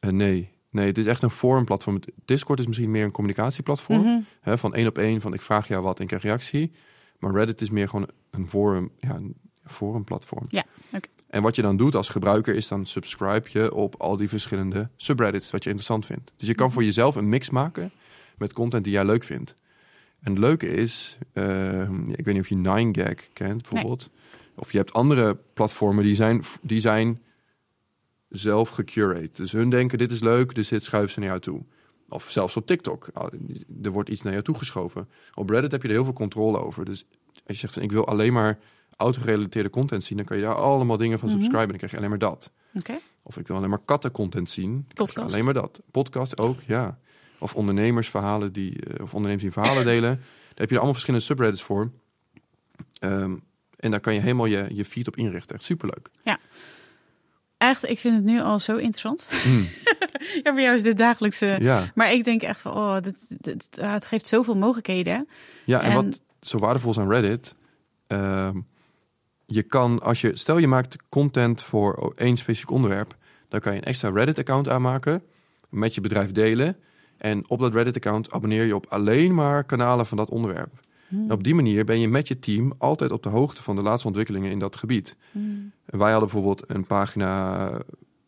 Nee, nee, het is echt een forumplatform. Discord is misschien meer een communicatieplatform. Mhm. Hè, van één op één, van ik vraag jou wat en ik krijg reactie. Maar Reddit is meer gewoon een forum, ja, een forumplatform. Ja, oké. En wat je dan doet als gebruiker is dan subscribe je op al die verschillende subreddits wat je interessant vindt. Dus je kan voor jezelf een mix maken met content die jij leuk vindt. En het leuke is, eh, ik weet niet of je 9gag kent bijvoorbeeld. Of je hebt andere platformen die zijn, die zijn zelf gecurate. Dus hun denken dit is leuk, dus dit schuiven ze naar jou toe. Of zelfs op TikTok. Ah, Er wordt iets naar jou toegeschoven. Op Reddit heb je er heel veel controle over. Dus als je zegt van ik wil alleen maar autogerelateerde content zien, dan kan je daar allemaal dingen van Mhm. subscriben. Dan krijg je alleen maar dat. Of ik wil alleen maar kattencontent zien. Podcast. Alleen maar dat. Podcast ook, ja. Of ondernemersverhalen die, eh, of ondernemers die verhalen delen. Daar heb je er allemaal verschillende subreddits voor. Ehm, en daar kan je helemaal je, je feed op inrichten. Echt superleuk. Echt, ik vind het nu al zo interessant. Mm, Ja, voor jou is dit dagelijkse... ja. Maar ik denk echt van, oh, dit, dit- ah, het geeft zoveel mogelijkheden. ja, en, En- wat zo waardevol is aan Reddit... ehm, je kan, als je, stel je maakt content voor één specifiek onderwerp... dan kan je een extra Reddit-account aanmaken... met je bedrijf delen... En op dat Reddit-account abonneer je op alleen maar kanalen van dat onderwerp. Op die manier ben je met je team altijd op de hoogte van de laatste ontwikkelingen in dat gebied. Hmm. Wij hadden bijvoorbeeld een pagina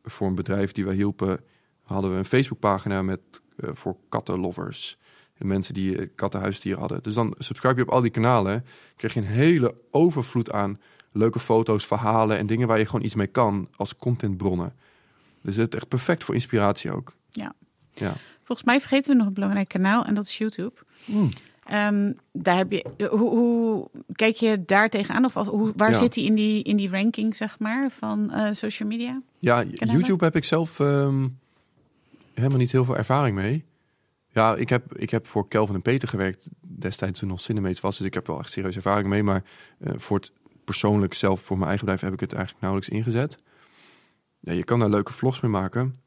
voor een bedrijf die wij hielpen. Hadden we een Facebookpagina met eh, voor kattenlovers. En mensen die eh, kattenhuisdieren hadden. Dus dan subscribe je op al die kanalen. Krijg je een hele overvloed aan leuke foto's, verhalen en dingen waar je gewoon iets mee kan als contentbronnen. Dus het is echt perfect voor inspiratie ook. Ja. Ja. Volgens mij vergeten we nog een belangrijk kanaal en dat is YouTube. Mm. Ehm, daar heb je, hoe, hoe kijk je daar tegenaan? Of hoe, waar Ja. zit hij in die, in die ranking, zeg maar, van eh, social media? Ja? YouTube heb ik zelf ehm, helemaal niet heel veel ervaring mee. Ja, ik heb, ik heb voor Kelvin en Peter gewerkt destijds toen nog Cinemates was. Dus ik heb wel echt serieus ervaring mee. Maar eh, voor het persoonlijk zelf, voor mijn eigen bedrijf, heb ik het eigenlijk nauwelijks ingezet. Ja, je kan daar leuke vlogs mee maken.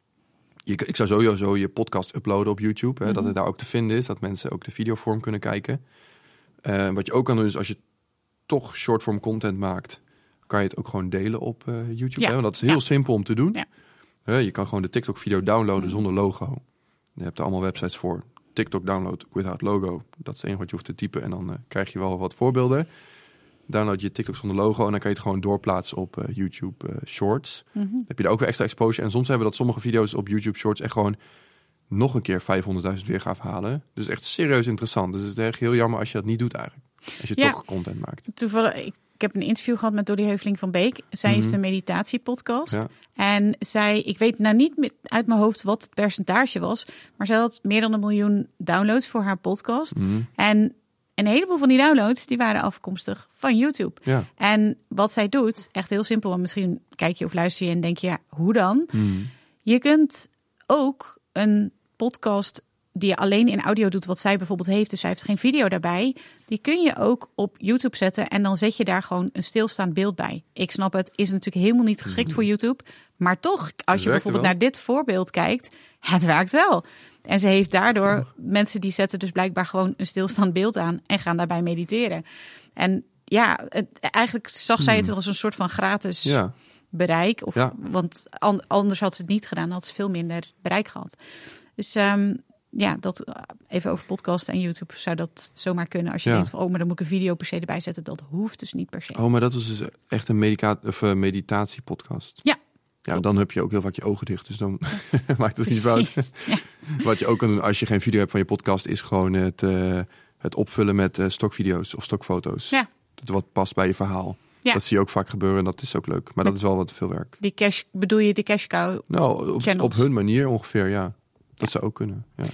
Je, ik zou sowieso je podcast uploaden op YouTube. Hè, Dat Mhm. het daar ook te vinden is. Dat mensen ook de videovorm kunnen kijken. Eh, wat je ook kan doen is als je toch shortform content maakt... kan je het ook gewoon delen op eh, YouTube. Ja. Hè? Want dat is heel Ja. simpel om te doen. Ja. Je kan gewoon de TikTok-video downloaden Mhm. zonder logo. Je hebt er allemaal websites voor. TikTok download without logo. Dat is het enige wat je hoeft te typen. En dan eh, krijg je wel wat voorbeelden. Download je TikTok zonder logo. En dan kan je het gewoon doorplaatsen op eh, YouTube eh, Shorts. Mhm. Dan heb je daar ook weer extra exposure. En soms hebben we dat sommige video's op YouTube Shorts echt gewoon nog een keer 500.000 weergave halen. Dus echt serieus interessant. Dus het is echt heel jammer als je dat niet doet eigenlijk. Als je Ja. toch content maakt. Toevallig, ik, ik heb een interview gehad met Dolly Heuveling van Beek. Zij heeft Mhm. een meditatiepodcast. Ja. En zij, ik weet nou niet uit mijn hoofd wat het percentage was, maar zij had meer dan een miljoen downloads voor haar podcast. Mhm. En een heleboel van die downloads die waren afkomstig van YouTube. Ja. En wat zij doet, echt heel simpel, want misschien kijk je of luister je en denk je, ja, hoe dan? Mhm. Je kunt ook een podcast die je alleen in audio doet, wat zij bijvoorbeeld heeft, dus zij heeft geen video daarbij, die kun je ook op YouTube zetten en dan zet je daar gewoon een stilstaand beeld bij. Ik snap het, is natuurlijk helemaal niet geschikt voor YouTube, maar toch, als je bijvoorbeeld wel. naar dit voorbeeld kijkt, het werkt wel. En ze heeft daardoor mensen die zetten dus blijkbaar gewoon een stilstaand beeld aan en gaan daarbij mediteren. En ja, het, eigenlijk zag zij het als een soort van gratis Ja. bereik. Of, Ja. Want an- anders had ze het niet gedaan, dan had ze veel minder bereik gehad. Dus ehm, ja, dat, eh, even over podcast en YouTube zou dat zomaar kunnen. Als je Ja. denkt van, oh, maar dan moet ik een video per se erbij zetten. Dat hoeft dus niet per se. Oh, maar dat was dus echt een medica- of, eh, meditatiepodcast. Ja. Ja, dan heb je ook heel vaak je ogen dicht. Dus dan maakt het niet uit. Ja. Wat je ook kan doen als je geen video hebt van je podcast, is gewoon het, eh, het opvullen met eh, stokvideo's of stokfoto's. Ja. Wat past bij je verhaal. Ja. Dat zie je ook vaak gebeuren en dat is ook leuk. Maar dat is wel wat veel werk. Die cash, bedoel je die cash cow? Nou, op, op hun manier ongeveer, ja. Dat zou ook kunnen. Ja.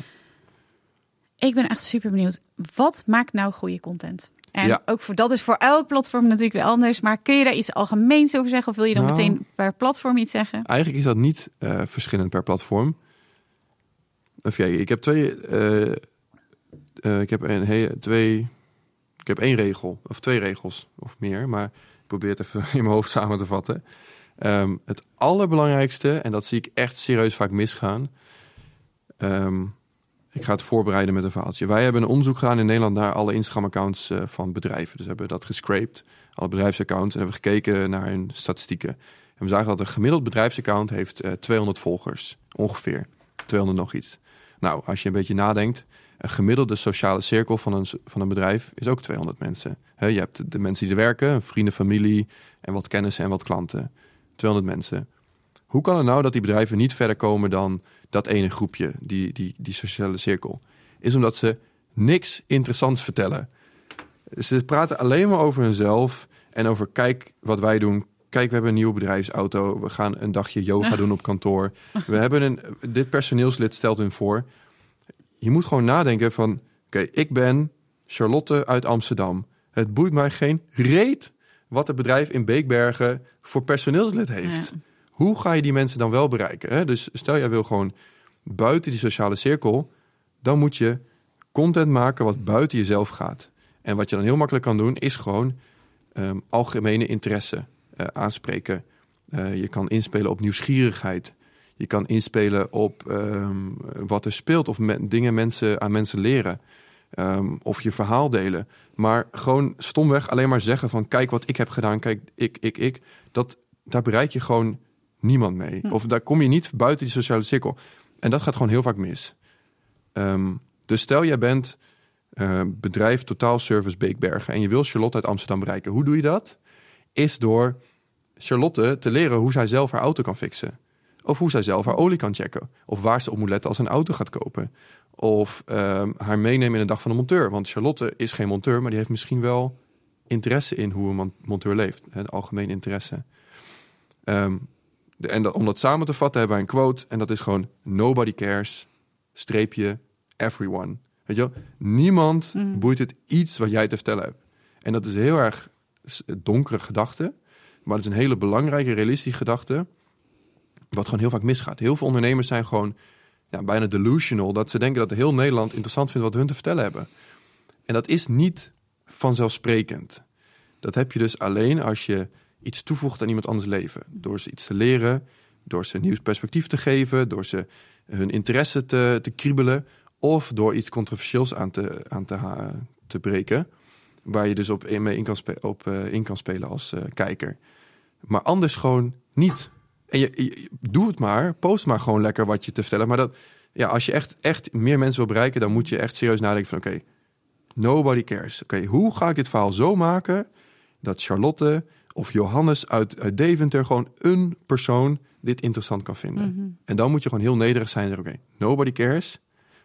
Ik ben echt super benieuwd. Wat maakt nou goede content? En Ja. ook voor dat is voor elk platform natuurlijk weer anders. Maar kun je daar iets algemeens over zeggen? Of wil je dan Nou. meteen per platform iets zeggen? Eigenlijk is dat niet eh, verschillend per platform. Even kijken, ik heb twee. eh, eh, ik heb een he- twee. Ik heb één regel, of twee regels, of meer. Maar ik probeer het even in mijn hoofd samen te vatten. Ehm, het allerbelangrijkste, en dat zie ik echt serieus vaak misgaan. Ehm, ik ga het voorbereiden met een verhaaltje. Wij hebben een onderzoek gedaan in Nederland naar alle Instagram-accounts eh, van bedrijven. Dus we hebben dat gescraped, alle bedrijfsaccounts, en hebben gekeken naar hun statistieken. En we zagen dat een gemiddeld bedrijfsaccount heeft eh 200 volgers, ongeveer. 200 nog iets. Nou, als je een beetje nadenkt, Een gemiddelde sociale cirkel van een, van een bedrijf is ook 200 mensen. je hebt de mensen die er werken, vrienden, familie en wat kennissen en wat klanten. 200 mensen. Hoe kan het nou dat die bedrijven niet verder komen dan dat ene groepje, die, die, die sociale cirkel? Is omdat ze niks interessants vertellen. Ze praten alleen maar over hunzelf en over kijk wat wij doen. Kijk, we hebben een nieuwe bedrijfsauto. We gaan een dagje yoga doen op kantoor. We hebben een, dit personeelslid stelt hun voor. Je moet gewoon nadenken van, oké, ik ben Charlotte uit Amsterdam. Het boeit mij geen reet wat het bedrijf in Beekbergen voor personeelslid heeft. Hoe ga je die mensen dan wel bereiken? Hè? Dus stel jij wil gewoon buiten die sociale cirkel, dan moet je content maken wat buiten jezelf gaat. En wat je dan heel makkelijk kan doen, is gewoon um, algemene interesse uh, aanspreken. Uh, je kan inspelen op nieuwsgierigheid. Je kan inspelen op um, wat er speelt of dingen mensen, aan mensen leren. Um, of je verhaal delen. Maar gewoon stomweg alleen maar zeggen van kijk wat ik heb gedaan, kijk ik, ik, ik. Dat, daar bereik je gewoon niemand mee. Hm. Of daar kom je niet buiten die sociale cirkel. En dat gaat gewoon heel vaak mis. Um, dus stel jij bent uh, bedrijf Totaal Service Beekbergen en je wil Charlotte uit Amsterdam bereiken. Hoe doe je dat? Is door Charlotte te leren hoe zij zelf haar auto kan fixen. Of hoe zij zelf haar olie kan checken. Of waar ze op moet letten als ze een auto gaat kopen. Of um, haar meenemen in een dag van een monteur. Want Charlotte is geen monteur, maar die heeft misschien wel interesse in hoe een monteur leeft. Het algemeen interesse. Um, en dat, om dat samen te vatten hebben wij een quote. En dat is gewoon nobody cares, streepje, everyone. Weet je wel? Niemand mm. boeit het iets wat jij te vertellen hebt. En dat is heel erg donkere gedachte. Maar het is een hele belangrijke, realistische gedachte. Wat gewoon heel vaak misgaat. Heel veel ondernemers zijn gewoon ja, bijna delusional. Dat ze denken dat heel Nederland interessant vindt wat hun te vertellen hebben. En dat is niet vanzelfsprekend. Dat heb je dus alleen als je iets toevoegt aan iemand anders leven. Door ze iets te leren, door ze een nieuw perspectief te geven, door ze hun interesse te, te kriebelen. Of door iets controversieels aan te, aan te, breken. Waar je dus op, mee in, kan, op, uh, in kan spelen als uh, kijker. Maar anders gewoon niet. En je, je, doe het maar, post maar gewoon lekker wat je te vertellen. Maar dat, ja, als je echt, echt meer mensen wil bereiken, dan moet je echt serieus nadenken van oké, nobody cares. Oké, hoe ga ik dit verhaal zo maken dat Charlotte of Johannes uit, uit Deventer gewoon een persoon dit interessant kan vinden. Mhm. En dan moet je gewoon heel nederig zijn oké, nobody cares.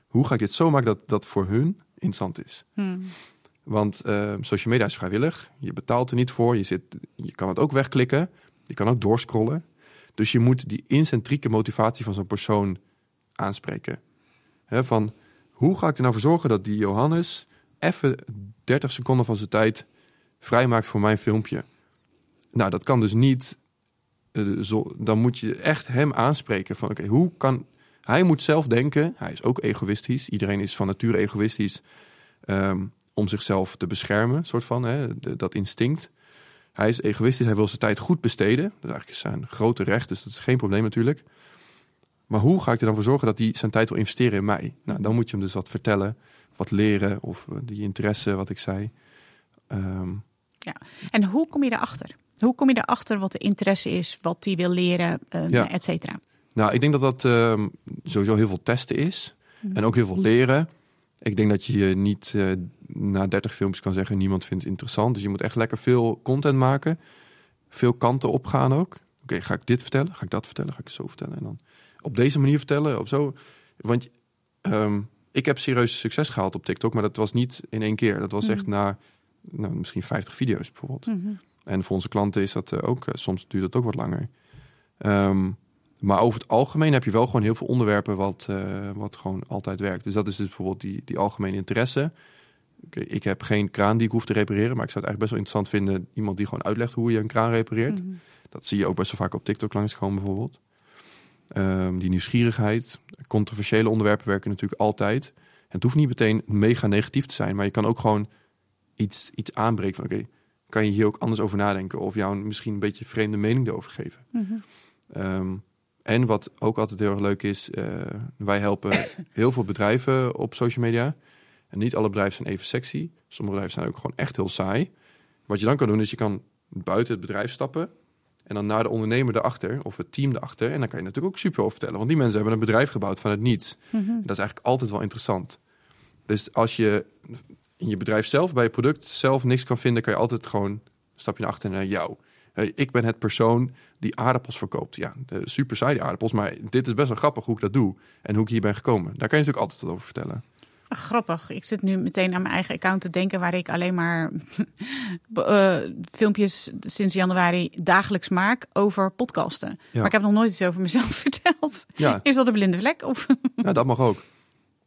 Hoe ga ik dit zo maken dat dat voor hun interessant is? Mhm. Want uh, social media is vrijwillig. Je betaalt er niet voor. Je, zit, je kan het ook wegklikken. Je kan ook doorscrollen. Dus je moet die incentrieke motivatie van zo'n persoon aanspreken. van hoe ga ik er nou voor zorgen dat die Johannes even 30 seconden van zijn tijd vrijmaakt voor mijn filmpje? Nou, dat kan dus niet. Uh, zo, dan moet je echt hem aanspreken van oké, hoe kan. Hij moet zelf denken. Hij is ook egoïstisch. Iedereen is van nature egoïstisch. Um, om zichzelf te beschermen, soort van, hè, dat instinct. Hij is egoïstisch, hij wil zijn tijd goed besteden. Dat is eigenlijk zijn grote recht, dus dat is geen probleem natuurlijk. Maar hoe ga ik er dan voor zorgen dat hij zijn tijd wil investeren in mij? Nou, dan moet je hem dus wat vertellen, wat leren of eh, die interesse, wat ik zei. Um, ja, en hoe kom je erachter? Hoe kom je erachter wat de interesse is, wat hij wil leren, uh, et cetera? Nou, ik denk dat dat uh, sowieso heel veel testen is. Mhm. En ook heel veel leren. Ik denk dat je niet uh, na 30 filmpjes kan zeggen: niemand vindt het interessant. Dus je moet echt lekker veel content maken. Veel kanten opgaan ook. Oké, ga ik dit vertellen? Ga ik dat vertellen? Ga ik het zo vertellen? En dan op deze manier vertellen? Op zo. Want um, ik heb serieus succes gehaald op TikTok, maar dat was niet in één keer. Dat was echt mhm. na nou, misschien 50 video's bijvoorbeeld. Mhm. En voor onze klanten is dat eh, ook, eh, soms duurt dat ook wat langer. Um, maar over het algemeen heb je wel gewoon heel veel onderwerpen wat, uh, wat gewoon altijd werkt. Dus dat is dus bijvoorbeeld die, die algemene interesse. Ik heb geen kraan die ik hoef te repareren, maar ik zou het eigenlijk best wel interessant vinden. Iemand die gewoon uitlegt hoe je een kraan repareert. Mhm. Dat zie je ook best wel vaak op TikTok langskomen bijvoorbeeld. Um, die nieuwsgierigheid. Controversiële onderwerpen werken natuurlijk altijd. En het hoeft niet meteen mega negatief te zijn, maar je kan ook gewoon iets, iets aanbreken van oké, kan je hier ook anders over nadenken of jou misschien een beetje vreemde mening erover geven. Mhm. Ehm, en wat ook altijd heel erg leuk is, uh, wij helpen heel veel bedrijven op social media. En niet alle bedrijven zijn even sexy. Sommige bedrijven zijn ook gewoon echt heel saai. Wat je dan kan doen, is je kan buiten het bedrijf stappen. En dan naar de ondernemer erachter, of het team erachter. En dan kan je natuurlijk ook super over vertellen. Want die mensen hebben een bedrijf gebouwd van het niets. Mhm. Dat is eigenlijk altijd wel interessant. Dus als je in je bedrijf zelf, bij je product zelf niks kan vinden, kan je altijd gewoon een stapje naar achter naar jou. Hey, ik ben het persoon die aardappels verkoopt. Ja, de super saai aardappels, maar dit is best wel grappig hoe ik dat doe en hoe ik hier ben gekomen. Daar kan je natuurlijk altijd wat over vertellen. Ach, grappig. Ik zit nu meteen aan mijn eigen account te denken, waar ik alleen maar uh, filmpjes sinds januari dagelijks maak over podcasten. Ja. Maar ik heb nog nooit iets over mezelf verteld. Ja. Is dat een blinde vlek? Of? Ja, dat mag ook.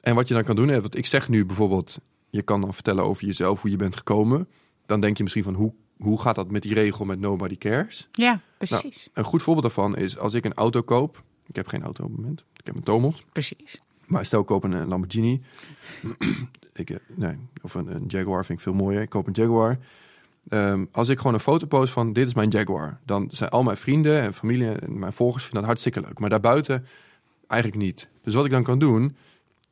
En wat je dan kan doen, want ik zeg nu bijvoorbeeld, je kan dan vertellen over jezelf, hoe je bent gekomen. Dan denk je misschien van, hoe, hoe gaat dat met die regel met nobody cares? Ja, precies. Een goed voorbeeld daarvan is, als ik een auto koop, ik heb geen auto op het moment, ik heb een Tomos. Precies. Maar stel ik koop een, Lamborghini, ik, eh, nee, of een, een Jaguar vind ik veel mooier. Ik koop een Jaguar. Ehm, als ik gewoon een foto post van dit is mijn Jaguar, dan zijn al mijn vrienden en familie en mijn volgers vinden dat hartstikke leuk. Maar daarbuiten eigenlijk niet. Dus wat ik dan kan doen,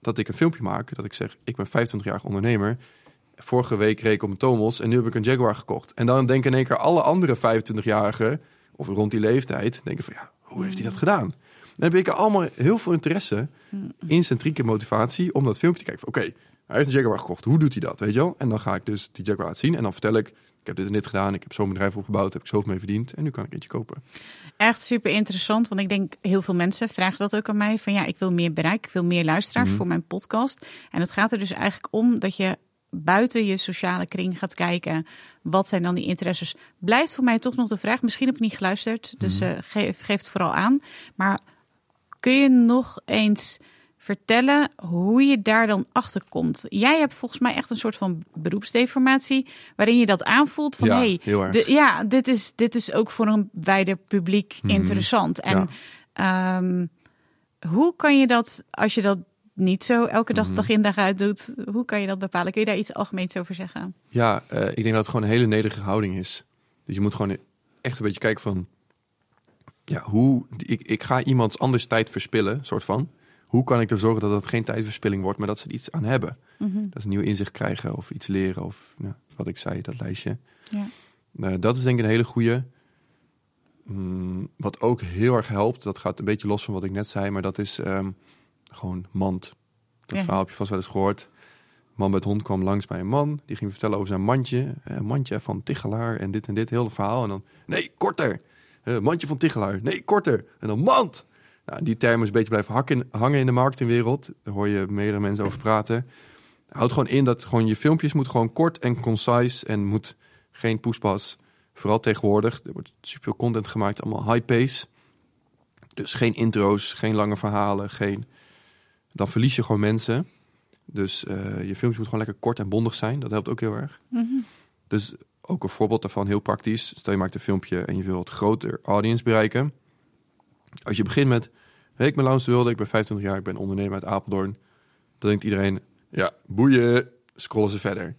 dat ik een filmpje maak, dat ik zeg ik ben 25-jarig ondernemer. Vorige week reed ik op een Tomos en nu heb ik een Jaguar gekocht. En dan denken in één keer alle andere 25-jarigen, of rond die leeftijd, denken van ja, hoe heeft hij dat gedaan? Dan heb ik allemaal heel veel interesse, incentrieke motivatie, om dat filmpje te kijken. Oké, hij heeft een Jaguar gekocht. Hoe doet hij dat? Weet je wel? En dan ga ik dus die Jaguar laten zien. En dan vertel ik, ik heb dit en dit gedaan. Ik heb zo'n bedrijf opgebouwd. Heb ik zoveel mee verdiend. En nu kan ik eentje kopen. Echt super interessant, want ik denk heel veel mensen vragen dat ook aan mij. Van ja, ik wil meer bereik, ik wil meer luisteraars Mhm. voor mijn podcast. En het gaat er dus eigenlijk om dat je buiten je sociale kring gaat kijken. Wat zijn dan die interesses? Blijft voor mij toch nog de vraag. Misschien heb ik niet geluisterd, dus Mhm. eh, geef, geef het vooral aan. Maar kun je nog eens vertellen hoe je daar dan achter komt? Jij hebt volgens mij echt een soort van beroepsdeformatie, waarin je dat aanvoelt van Ja, hey, de- ja, dit is, dit is ook voor een wijder publiek interessant. En Mhm. Ja. ehm, hoe kan je dat, als je dat niet zo elke Mhm. dag, dag in dag uit doet, hoe kan je dat bepalen? Kun je daar iets algemeens over zeggen? Ja, eh, ik denk dat het gewoon een hele nederige houding is. Dus je moet gewoon echt een beetje kijken van... Ja, hoe... Ik, ik ga iemands anders tijd verspillen, soort van. Hoe kan ik er zorgen dat het geen tijdverspilling wordt, maar dat ze er iets aan hebben? Dat ze een nieuw inzicht krijgen of iets leren of nou, wat ik zei, dat lijstje. Ja. Eh, dat is denk ik een hele goede. Mm, wat ook heel erg helpt, dat gaat een beetje los van wat ik net zei, maar dat is ehm, gewoon mand. Dat Ja. verhaal heb je vast wel eens gehoord. Een man met hond kwam langs bij een man. Die ging vertellen over zijn mandje. Eh, Een mandje van Tichelaar en dit en dit. Heel het verhaal. En dan, nee, korter. Eh, mandje van Tichelaar. Nee, korter. En dan mand. Nou, die term is een beetje blijven hakken, hangen in de marketingwereld. Daar hoor je meerdere mensen over praten. Houd gewoon in dat gewoon je filmpjes moet gewoon kort en concise. En moet geen poespas. Vooral tegenwoordig. Er wordt super content gemaakt. Allemaal high pace. Dus geen intro's, geen lange verhalen. Geen... Dan verlies je gewoon mensen. Dus eh, je filmpje moet gewoon lekker kort en bondig zijn. Dat helpt ook heel erg. Dus ook een voorbeeld daarvan, heel praktisch. Stel je maakt een filmpje en je wil het groter audience bereiken. Als je begint met... Ik ben Laurens de Wilde, ik ben 25 jaar, ik ben ondernemer uit Apeldoorn. Dan denkt iedereen, ja, boeien, scrollen ze verder.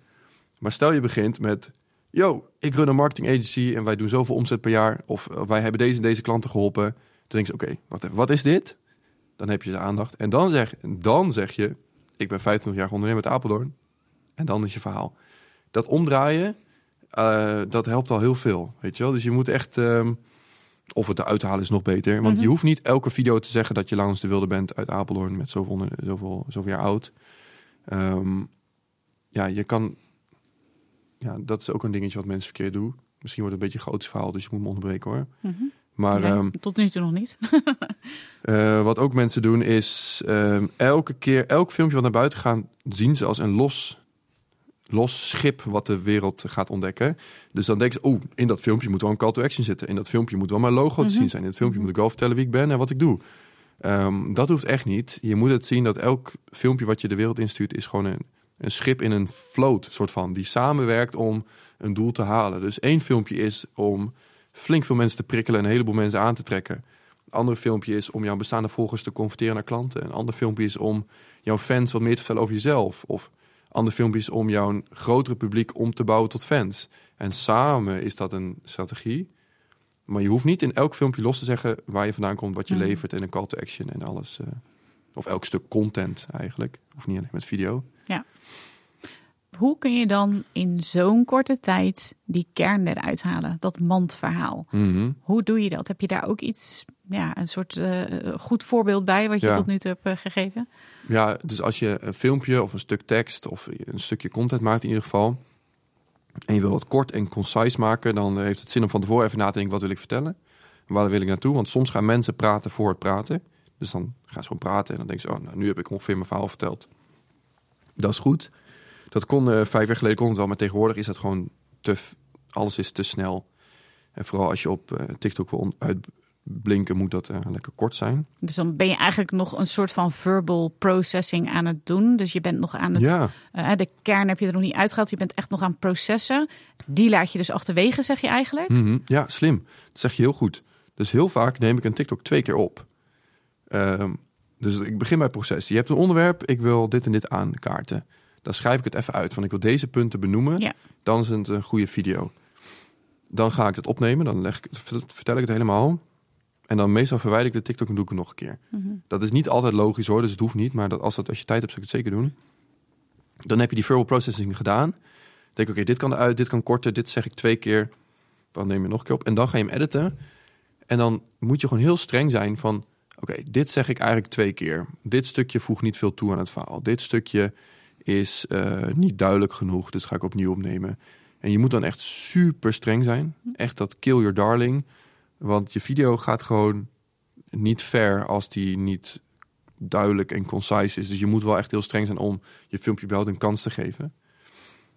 Maar stel je begint met... Yo, ik run een marketing agency en wij doen zoveel omzet per jaar. Of eh, wij hebben deze en deze klanten geholpen. Dan denk je, oké, wat is dit? Dan heb je de aandacht. En dan zeg, dan zeg je, ik ben 25 jaar ondernemer uit Apeldoorn. En dan is je verhaal. Dat omdraaien, eh, dat helpt al heel veel, weet je wel. Dus je moet echt, ehm, of het eruit halen is nog beter. Want je hoeft niet elke video te zeggen dat je Laurens de Wilde bent uit Apeldoorn met zoveel, zoveel, zoveel jaar oud. Ehm, ja, je kan, ja, dat is ook een dingetje wat mensen verkeerd doen. Misschien wordt het een beetje een groot verhaal, dus je moet me onderbreken hoor. Maar Nee, ehm, tot nu toe nog niet. eh, wat ook mensen doen is ehm, elke keer, elk filmpje wat naar buiten gaat, zien ze als een los, los schip wat de wereld gaat ontdekken. Dus dan denken ze, oh, in dat filmpje moet wel een call to action zitten. In dat filmpje moet wel mijn logo te zien zijn. In het filmpje moet ik wel vertellen wie ik ben en wat ik doe. Ehm, dat hoeft echt niet. Je moet het zien dat elk filmpje wat je de wereld instuurt is gewoon een, een schip in een float, soort van, die samenwerkt om een doel te halen. Dus één filmpje is om flink veel mensen te prikkelen en een heleboel mensen aan te trekken. Een ander filmpje is om jouw bestaande volgers te converteren naar klanten. Een ander filmpje is om jouw fans wat meer te vertellen over jezelf. Of een ander filmpje is om jouw grotere publiek om te bouwen tot fans. En samen is dat een strategie. Maar je hoeft niet in elk filmpje los te zeggen waar je vandaan komt, wat je Mhm. levert en een call to action en alles. eh. of elk stuk content eigenlijk. Of niet alleen met video. Hoe kun je dan in zo'n korte tijd die kern eruit halen? Dat mandverhaal. Mhm. Hoe doe je dat? Heb je daar ook iets ja, een soort uh, goed voorbeeld bij wat je Ja. tot nu toe hebt eh, gegeven? Ja, dus als je een filmpje of een stuk tekst of een stukje content maakt in ieder geval. En je wil het kort en concise maken, dan heeft het zin om van tevoren even na te denken, wat wil ik vertellen? En waar wil ik naartoe? Want soms gaan mensen praten voor het praten. Dus dan gaan ze gewoon praten en dan denken ze, oh, nou, nu heb ik ongeveer mijn verhaal verteld. Dat is goed. Dat kon eh, vijf jaar geleden kon het wel, maar tegenwoordig is dat gewoon te, alles is te snel. En vooral als je op eh, TikTok wil on- uitblinken, moet dat eh, lekker kort zijn. Dus dan ben je eigenlijk nog een soort van verbal processing aan het doen. Dus je bent nog aan het. Ja, eh, de kern heb je er nog niet uitgehaald. Je bent echt nog aan het processen. Die laat je dus achterwege, zeg je eigenlijk. Mhm, Ja, slim. Dat zeg je heel goed. Dus heel vaak neem ik een TikTok twee keer op. Ehm, dus ik begin bij proces. Je hebt een onderwerp, ik wil dit en dit aankaarten. Dan schrijf ik het even uit, van ik wil deze punten benoemen. Ja. Dan is het een goede video. Dan ga ik het opnemen, dan leg ik, vertel ik het helemaal. En dan meestal verwijder ik de TikTok en doe ik het nog een keer. Mhm. Dat is niet altijd logisch hoor, dus het hoeft niet. Maar dat als, dat, als je tijd hebt, zou ik het zeker doen. Dan heb je die verbal processing gedaan. Dan denk ik, oké, dit kan eruit, dit kan korter, dit zeg ik twee keer. Dan neem je nog een keer op. En dan ga je hem editen. En dan moet je gewoon heel streng zijn van... Oké, dit zeg ik eigenlijk twee keer. Dit stukje voegt niet veel toe aan het verhaal. Dit stukje is eh, niet duidelijk genoeg, dus ga ik opnieuw opnemen. En je moet dan echt super streng zijn. Echt dat kill your darling. Want je video gaat gewoon niet ver als die niet duidelijk en concise is. Dus je moet wel echt heel streng zijn om je filmpje wel een kans te geven.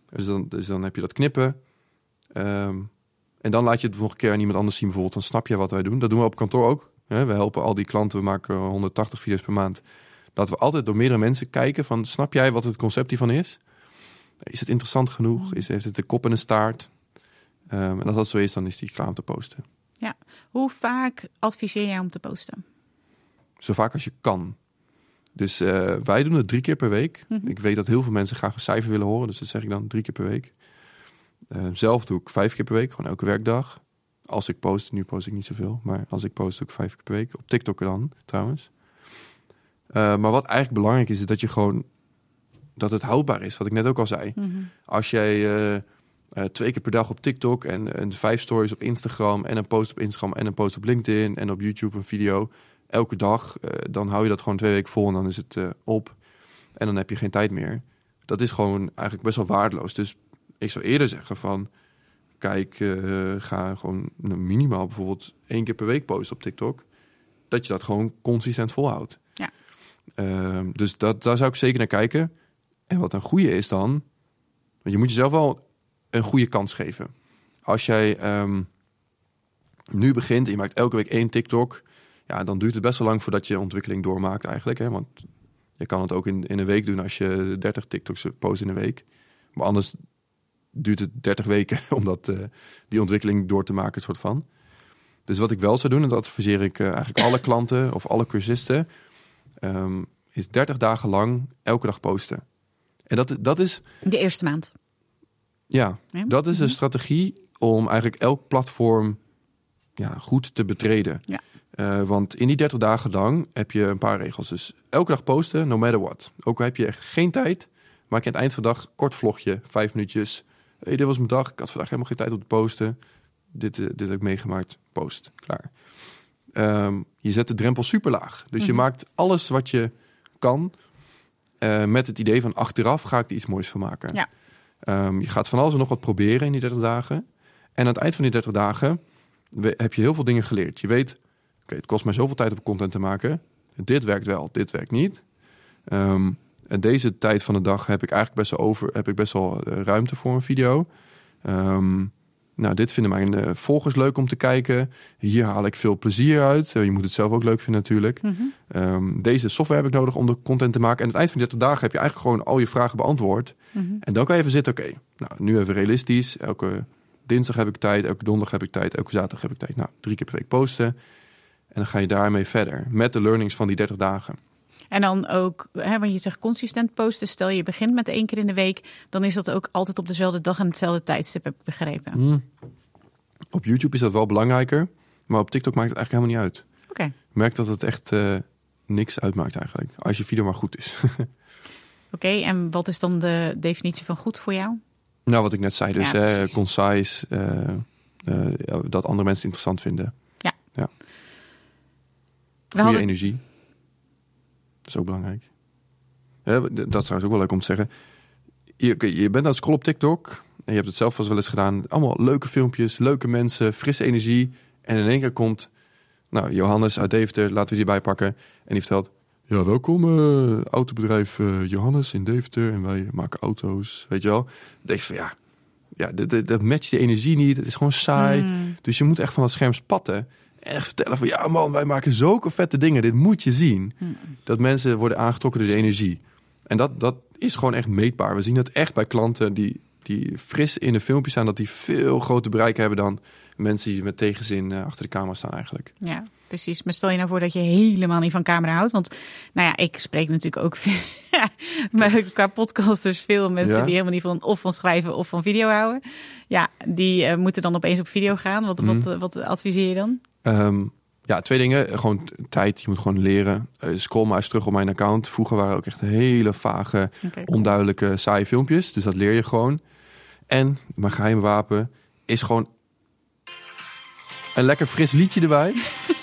Dus dan, dus dan heb je dat knippen. Ehm, en dan laat je het nog een keer aan iemand anders zien bijvoorbeeld. Dan snap je wat wij doen. Dat doen we op kantoor ook. We helpen al die klanten. We maken 180 video's per maand. Dat we altijd door meerdere mensen kijken van... snap jij wat het concept hiervan is? Is het interessant genoeg? Is, heeft het een kop en een staart? Ehm, en als dat zo is, dan is die klaar om te posten. Hoe vaak adviseer jij om te posten? Zo vaak als je kan. Dus eh, wij doen het drie keer per week. Mhm. Ik weet dat heel veel mensen graag een cijfer willen horen. Dus dat zeg ik dan drie keer per week. Eh, zelf doe ik vijf keer per week, gewoon elke werkdag. Als ik post, nu post ik niet zoveel. Maar als ik post, doe ik vijf keer per week. Op TikTok dan, trouwens. Eh, maar wat eigenlijk belangrijk is, is dat je gewoon... Dat het houdbaar is, wat ik net ook al zei. Mhm. Als jij eh, twee keer per dag op TikTok en, en vijf stories op Instagram en een post op Instagram en een post op LinkedIn en op YouTube een video elke dag, eh, dan hou je dat gewoon twee weken vol en dan is het eh, op. En dan heb je geen tijd meer. Dat is gewoon eigenlijk best wel waardeloos. Dus ik zou eerder zeggen van, kijk, ga gewoon minimaal bijvoorbeeld één keer per week posten op TikTok. Dat je dat gewoon consistent volhoudt. Ja. Ehm, dus dat, daar zou ik zeker naar kijken. En wat een goede is dan, want je moet jezelf wel een goede kans geven. Als jij ehm, nu begint en je maakt elke week één TikTok, ja, dan duurt het best wel lang voordat je ontwikkeling doormaakt eigenlijk. Hè? Want je kan het ook in, in een week doen als je 30 TikToks post in een week. Maar anders duurt het 30 weken om dat, eh, die ontwikkeling door te maken, soort van. Dus wat ik wel zou doen, en dat adviseer ik eh, eigenlijk alle klanten of alle cursisten, ehm, is 30 dagen lang elke dag posten. En dat, dat is, De eerste maand. Ja, Ja. dat is een strategie om eigenlijk elk platform ja, goed te betreden. Ja. Eh, want in die 30 dagen lang heb je een paar regels. Dus elke dag posten, no matter what. Ook al heb je echt geen tijd, maak je aan het eind van de dag kort vlogje, vijf minuutjes. hey, dit was mijn dag, ik had vandaag helemaal geen tijd om te posten. Dit, eh, dit heb ik meegemaakt, post, klaar. Ehm, je zet de drempel super laag. Dus je Mhm. maakt alles wat je kan eh, met het idee van achteraf ga ik er iets moois van maken. Ja. Ehm, je gaat van alles en nog wat proberen in die 30 dagen. En aan het eind van die 30 dagen heb je heel veel dingen geleerd. Je weet, oké, het kost mij zoveel tijd om content te maken. Dit werkt wel, dit werkt niet. Ehm, en deze tijd van de dag heb ik eigenlijk best wel over, heb ik best wel eh, ruimte voor een video. Ehm, nou, dit vinden mijn eh, volgers leuk om te kijken. Hier haal ik veel plezier uit. Eh, je moet het zelf ook leuk vinden natuurlijk. Mhm. Ehm, deze software heb ik nodig om de content te maken. En aan het eind van die 30 dagen heb je eigenlijk gewoon al je vragen beantwoord. Mhm. En dan kan je even zitten, oké, nou, nu even realistisch. Elke dinsdag heb ik tijd, elke donderdag heb ik tijd, elke zaterdag heb ik tijd. Nou, drie keer per week posten. En dan ga je daarmee verder met de learnings van die 30 dagen. En dan ook, hè, want je zegt consistent posten. Stel je begint met één keer in de week, dan is dat ook altijd op dezelfde dag en hetzelfde tijdstip, heb ik begrepen. Hmm. Op YouTube is dat wel belangrijker, maar op TikTok maakt het eigenlijk helemaal niet uit. Oké. Ik merk dat het echt eh, niks uitmaakt eigenlijk, als je video maar goed is. Oké, en wat is dan de definitie van goed voor jou? nou, wat ik net zei, dus Ja, hè, concise, eh, eh, ja, dat andere mensen het interessant vinden. Goede hadden- energie. Dat is ook belangrijk. Hè, dat is trouwens ook wel leuk om te zeggen. Je, je bent aan het scrollen op TikTok. En je hebt het zelf vast wel eens gedaan. Allemaal leuke filmpjes, leuke mensen, frisse energie. En in één keer komt nou, Johannes uit Deventer, laten we die erbij pakken. En die vertelt... Ja, welkom eh, autobedrijf eh, Johannes in Deventer. En wij maken auto's, weet je wel. Dan denk je van ja, ja dat, matcht die energie niet. Het is gewoon saai. Hmm. Dus je moet echt van dat scherm spatten. En echt vertellen van ja man, wij maken zulke vette dingen. Dit moet je zien. Dat mensen worden aangetrokken door de energie. En dat, dat is gewoon echt meetbaar. We zien dat echt bij klanten die, die fris in de filmpjes staan. Dat die veel groter bereik hebben dan mensen die met tegenzin eh, achter de camera staan eigenlijk. Ja, precies. Maar stel je nou voor dat je helemaal niet van camera houdt. Want nou ja, ik spreek natuurlijk ook veel, maar qua podcasters veel mensen Ja? die helemaal niet van of van schrijven of van video houden. Ja, die eh, moeten dan opeens op video gaan. Wat, Mhm. wat, eh, wat adviseer je dan? Ehm, ja, twee dingen. Gewoon tijd. Je moet gewoon leren. Eh, scroll maar eens terug op mijn account. Vroeger waren ook echt hele vage, onduidelijke, saaie filmpjes. Dus dat leer je gewoon. En mijn geheime wapen is gewoon een lekker fris liedje erbij.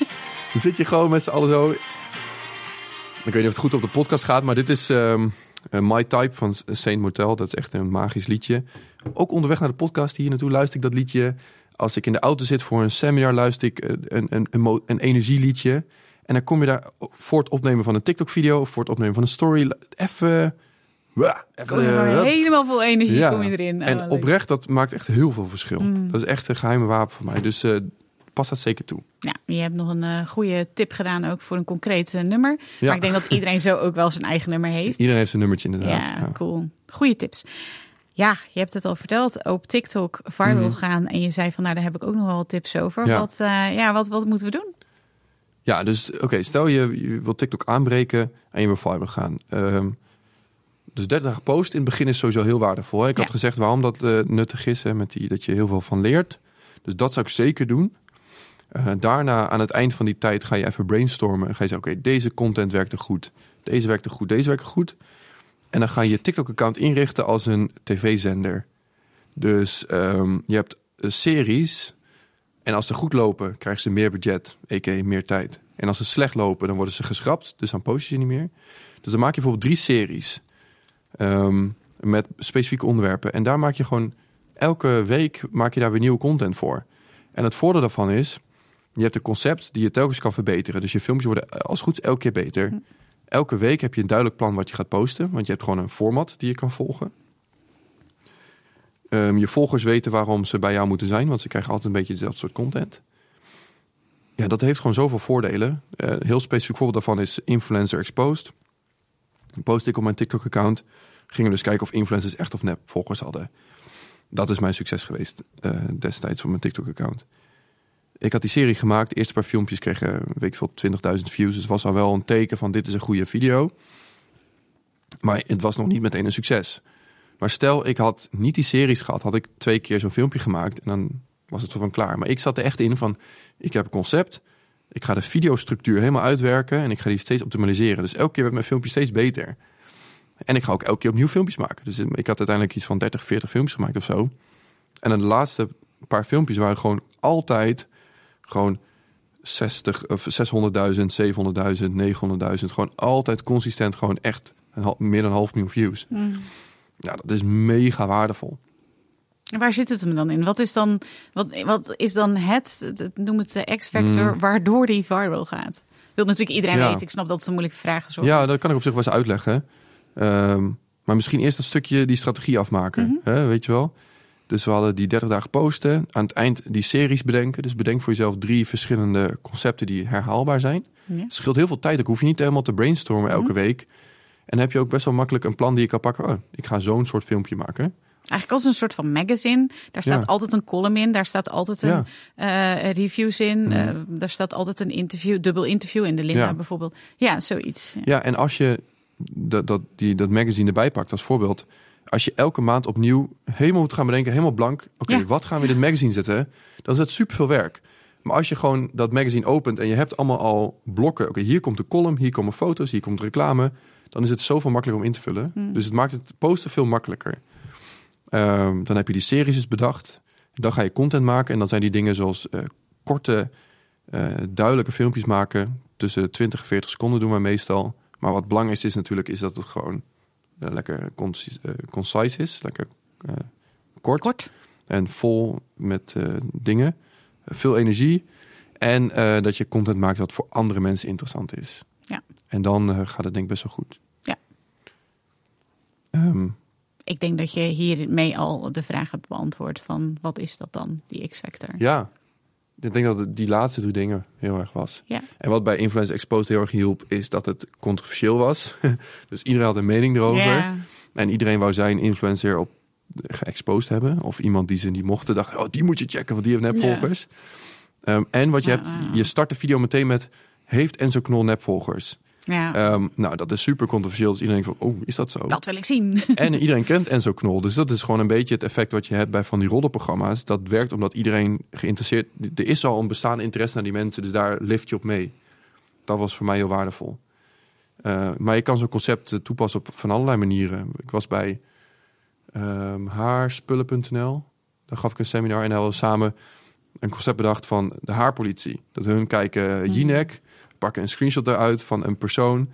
Dan zit je gewoon met z'n allen zo. Ik weet niet of het goed op de podcast gaat, maar dit is ehm, eh, My Type van Saint Motel. Dat is echt een magisch liedje. Ook onderweg naar de podcast hier naartoe luister ik dat liedje. Als ik in de auto zit voor een seminar, luister ik een, een, een, een, een energieliedje. En dan kom je daar voor het opnemen van een TikTok-video of voor het opnemen van een story. Even. Eh, helemaal vol energie Ja. kom je erin. En leuk. oprecht, dat maakt echt heel veel verschil. Mm. Dat is echt een geheime wapen voor mij. Dus eh pas dat zeker toe. Ja, je hebt nog een eh, goede tip gedaan ook voor een concreet eh, nummer. Ja. Maar ik denk dat iedereen zo ook wel zijn eigen nummer heeft. Iedereen heeft een nummertje inderdaad. Ja, Ja. cool. Goede tips. Ja, je hebt het al verteld. Op TikTok viral Mhm. gaan. En je zei van, nou, daar heb ik ook nog wel tips over. Ja. Wat, eh, ja, wat, wat moeten we doen? Ja, dus oké, stel je, je wilt TikTok aanbreken en je wil viral gaan. Ehm, dus 30 dagen post in het begin is sowieso heel waardevol. hè. Ik had gezegd waarom dat eh, nuttig is, hè, met die, dat je heel veel van leert. Dus dat zou ik zeker doen. Eh, daarna, aan het eind van die tijd, ga je even brainstormen. En ga je zeggen, oké, deze content werkte goed. Deze werkte goed, deze werkte goed. En dan ga je je TikTok-account inrichten als een tv-zender. Dus ehm, je hebt eh, series. En als ze goed lopen, krijgen ze meer budget, a.k.a. meer tijd. En als ze slecht lopen, dan worden ze geschrapt. Dus dan post je ze niet meer. Dus dan maak je bijvoorbeeld drie series. ehm, met specifieke onderwerpen. En daar maak je gewoon... Elke week maak je daar weer nieuwe content voor. En het voordeel daarvan is... Je hebt een concept die je telkens kan verbeteren. Dus je filmpjes worden eh, als goed elke keer beter. Elke week heb je een duidelijk plan wat je gaat posten. Want je hebt gewoon een format die je kan volgen. Ehm, je volgers weten waarom ze bij jou moeten zijn. Want ze krijgen altijd een beetje dezelfde soort content. Ja, dat heeft gewoon zoveel voordelen. Een heel specifiek voorbeeld daarvan is Influencer Exposed. Post ik op mijn TikTok-account. Gingen we dus kijken of influencers echt of nep volgers hadden. Dat is mijn succes geweest eh, destijds op mijn TikTok-account. Ik had die serie gemaakt. De eerste paar filmpjes kregen, weet ik veel, 20.000 views. Dus was al wel een teken van dit is een goede video. Maar het was nog niet meteen een succes. Maar stel, ik had niet die series gehad, had ik twee keer zo'n filmpje gemaakt en dan was het van klaar. Maar ik zat er echt in van, ik heb een concept, ik ga de videostructuur helemaal uitwerken en ik ga die steeds optimaliseren. Dus elke keer werd mijn filmpje steeds beter. En ik ga ook elke keer opnieuw filmpjes maken. Dus ik had uiteindelijk iets van 30, 40 filmpjes gemaakt of zo. En de laatste paar filmpjes waren gewoon altijd gewoon 60 of 600.000, 700.000, 900.000. Gewoon altijd consistent, gewoon echt een, meer dan een half miljoen views. Ja, dat is mega waardevol. En Waar zit het hem dan in? Wat is dan, wat, wat is dan het, het- noem het de X-factor, Mm. waardoor die viral gaat? Wil natuurlijk iedereen Ja. weten. Ik snap dat het een moeilijke vraag is. hoor. Ja, dat kan ik op zich wel eens uitleggen. Ehm, maar misschien eerst dat stukje die strategie afmaken. Mhm. hè, weet je wel? Dus we hadden die 30 dagen posten. Aan het eind die series bedenken. Dus bedenk voor jezelf drie verschillende concepten die herhaalbaar zijn. Ja. Het scheelt heel veel tijd. Ik hoef je niet helemaal te brainstormen elke week. En dan heb je ook best wel makkelijk een plan die je kan pakken. Oh, ik ga zo'n soort filmpje maken. Eigenlijk als een soort van magazine. Daar staat Ja. altijd een column in. Daar staat altijd een eh, reviews in. Mhm. eh, daar staat altijd een interview, dubbel interview in de Linda Ja. bijvoorbeeld. Ja, zoiets. Ja. Ja, en als je dat, dat, die, dat magazine erbij pakt als voorbeeld. Als je elke maand opnieuw helemaal moet gaan bedenken, helemaal blank. Oké, Ja. wat gaan we in dit magazine zetten? Dan is het superveel werk. Maar als je gewoon dat magazine opent en je hebt allemaal al blokken. Oké, hier komt de column, hier komen foto's, hier komt reclame. Dan is het zoveel makkelijker om in te vullen. Hmm. Dus het maakt het posten veel makkelijker. Ehm, dan heb je die series dus bedacht. Dan ga je content maken. En dan zijn die dingen zoals eh, korte, eh, duidelijke filmpjes maken. tussen de 20 en 40 seconden doen we meestal. Maar wat belangrijk is natuurlijk, is dat het gewoon lekker conci- eh, concise is. Lekker eh, kort. Kort. En vol met eh, dingen. Veel energie. En eh, dat je content maakt dat voor andere mensen interessant is. Ja. En dan eh, gaat het denk ik best wel goed. Ja. Ehm, Ik denk dat je hiermee al de vraag hebt beantwoord van wat is dat dan, die X-factor? ja. Ik denk dat het die laatste drie dingen heel erg was. Ja. En wat bij Influence Exposed heel erg hielp, is dat het controversieel was. dus iedereen had een mening erover. Ja. En iedereen wou zijn influencer op geëxposed hebben. Of iemand die ze niet mochten, dacht, oh, die moet je checken, want die heeft nepvolgers. Ehm, en wat je hebt, je start de video meteen met, heeft Enzo Knol nepvolgers? Ja, Ehm, nou, dat is super controversieel. Dus iedereen denkt van, oh, is dat zo? dat wil ik zien. En iedereen kent Enzo Knol. Dus dat is gewoon een beetje het effect wat je hebt bij van die roddelprogramma's. Dat werkt omdat iedereen geïnteresseerd... Er is al een bestaande interesse naar die mensen, dus daar lift je op mee. Dat was voor mij heel waardevol. Eh, maar je kan zo'n concept eh, toepassen op van allerlei manieren. Ik was bij ehm, haarspullen.nl. Daar gaf ik een seminar en daar hadden we samen een concept bedacht van de haarpolitie. Dat hun kijken Hmm. Jinek, pakken een screenshot eruit van een persoon...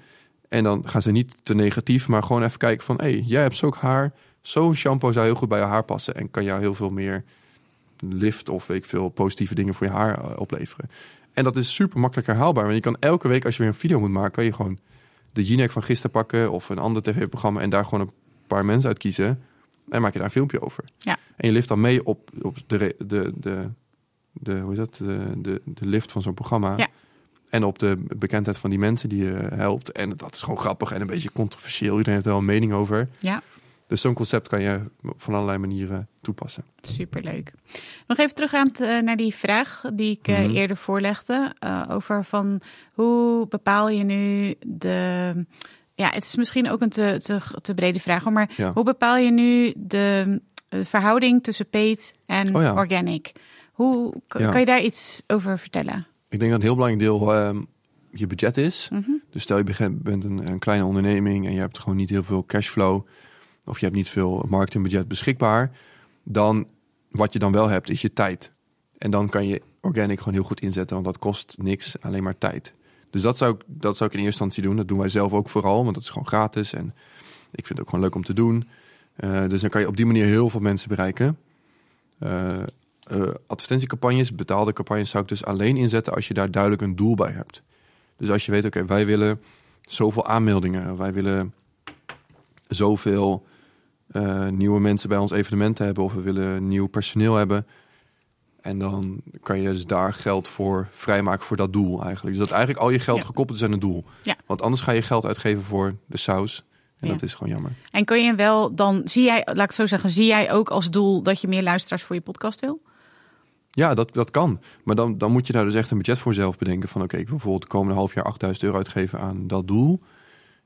En dan gaan ze niet te negatief, maar gewoon even kijken van... hé, hey, jij hebt zo ook haar. Zo'n shampoo zou heel goed bij je haar passen... en kan jou heel veel meer lift of weet ik veel positieve dingen voor je haar eh, opleveren. En dat is super makkelijk herhaalbaar. Want je kan elke week als je weer een video moet maken... kan je gewoon de Jinek van gisteren pakken of een ander tv-programma... en daar gewoon een paar mensen uit kiezen... en maak je daar een filmpje over. Ja. En je lift dan mee op, op de, de, de, de, hoe is dat? De, de, de lift van zo'n programma... Ja. En op de bekendheid van die mensen die je helpt. En dat is gewoon grappig en een beetje controversieel. Iedereen heeft er wel een mening over. Ja, Dus zo'n concept kan je van allerlei manieren toepassen. superleuk. Nog even terug aan het, eh, naar die vraag die ik eh, Mhm. eerder voorlegde. eh, over van hoe bepaal je nu de... Ja, het is misschien ook een te, te, te brede vraag. Maar Ja. hoe bepaal je nu de eh, verhouding tussen paid en Oh ja. organic? Hoe Ja. kan je daar iets over vertellen? Ik denk dat een heel belangrijk deel ehm, je budget is. Mhm. Dus stel je begint- bent een, een kleine onderneming en je hebt gewoon niet heel veel cashflow. Of je hebt niet veel marketingbudget beschikbaar. Dan wat je dan wel hebt is je tijd. En dan kan je organic gewoon heel goed inzetten. Want dat kost niks, alleen maar tijd. Dus dat zou, ik, dat zou ik in eerste instantie doen. Dat doen wij zelf ook vooral, want dat is gewoon gratis. En ik vind het ook gewoon leuk om te doen. Eh, dus dan kan je op die manier heel veel mensen bereiken. Eh, eh, advertentiecampagnes, betaalde campagnes zou ik dus alleen inzetten als je daar duidelijk een doel bij hebt. Dus als je weet, oké, wij willen zoveel aanmeldingen, wij willen zoveel eh, nieuwe mensen bij ons evenement hebben of we willen nieuw personeel hebben. En dan kan je dus daar geld voor vrijmaken voor dat doel eigenlijk. Dus dat eigenlijk al je geld Ja. gekoppeld is aan een doel. Ja. Want anders ga je geld uitgeven voor de saus. En Ja. dat is gewoon jammer. En kun je wel dan, zie jij, laat ik het zo zeggen, zie jij ook als doel dat je meer luisteraars voor je podcast wil? Ja, dat, dat kan. Maar dan, dan moet je daar dus echt een budget voor zelf bedenken. Van oké, ik wil bijvoorbeeld de komende half jaar 8000 euro uitgeven aan dat doel.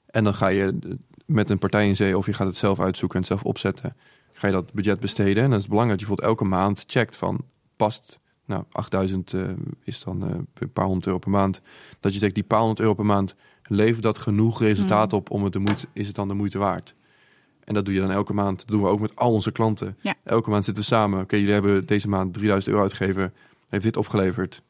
En dan ga je met een partij in zee of je gaat het zelf uitzoeken en het zelf opzetten. Ga je dat budget besteden. En dan is het belangrijk dat je bijvoorbeeld elke maand checkt van past. Nou, 8000 eh, is dan eh, een paar honderd euro per maand. Dat je denkt, die paar honderd euro per maand, levert dat genoeg resultaat op om het de moeite, is het dan de moeite waard? En dat doe je dan elke maand. Dat doen we ook met al onze klanten. Ja. Elke maand zitten we samen. Oké, jullie hebben deze maand 3000 euro uitgegeven. Heeft dit opgeleverd?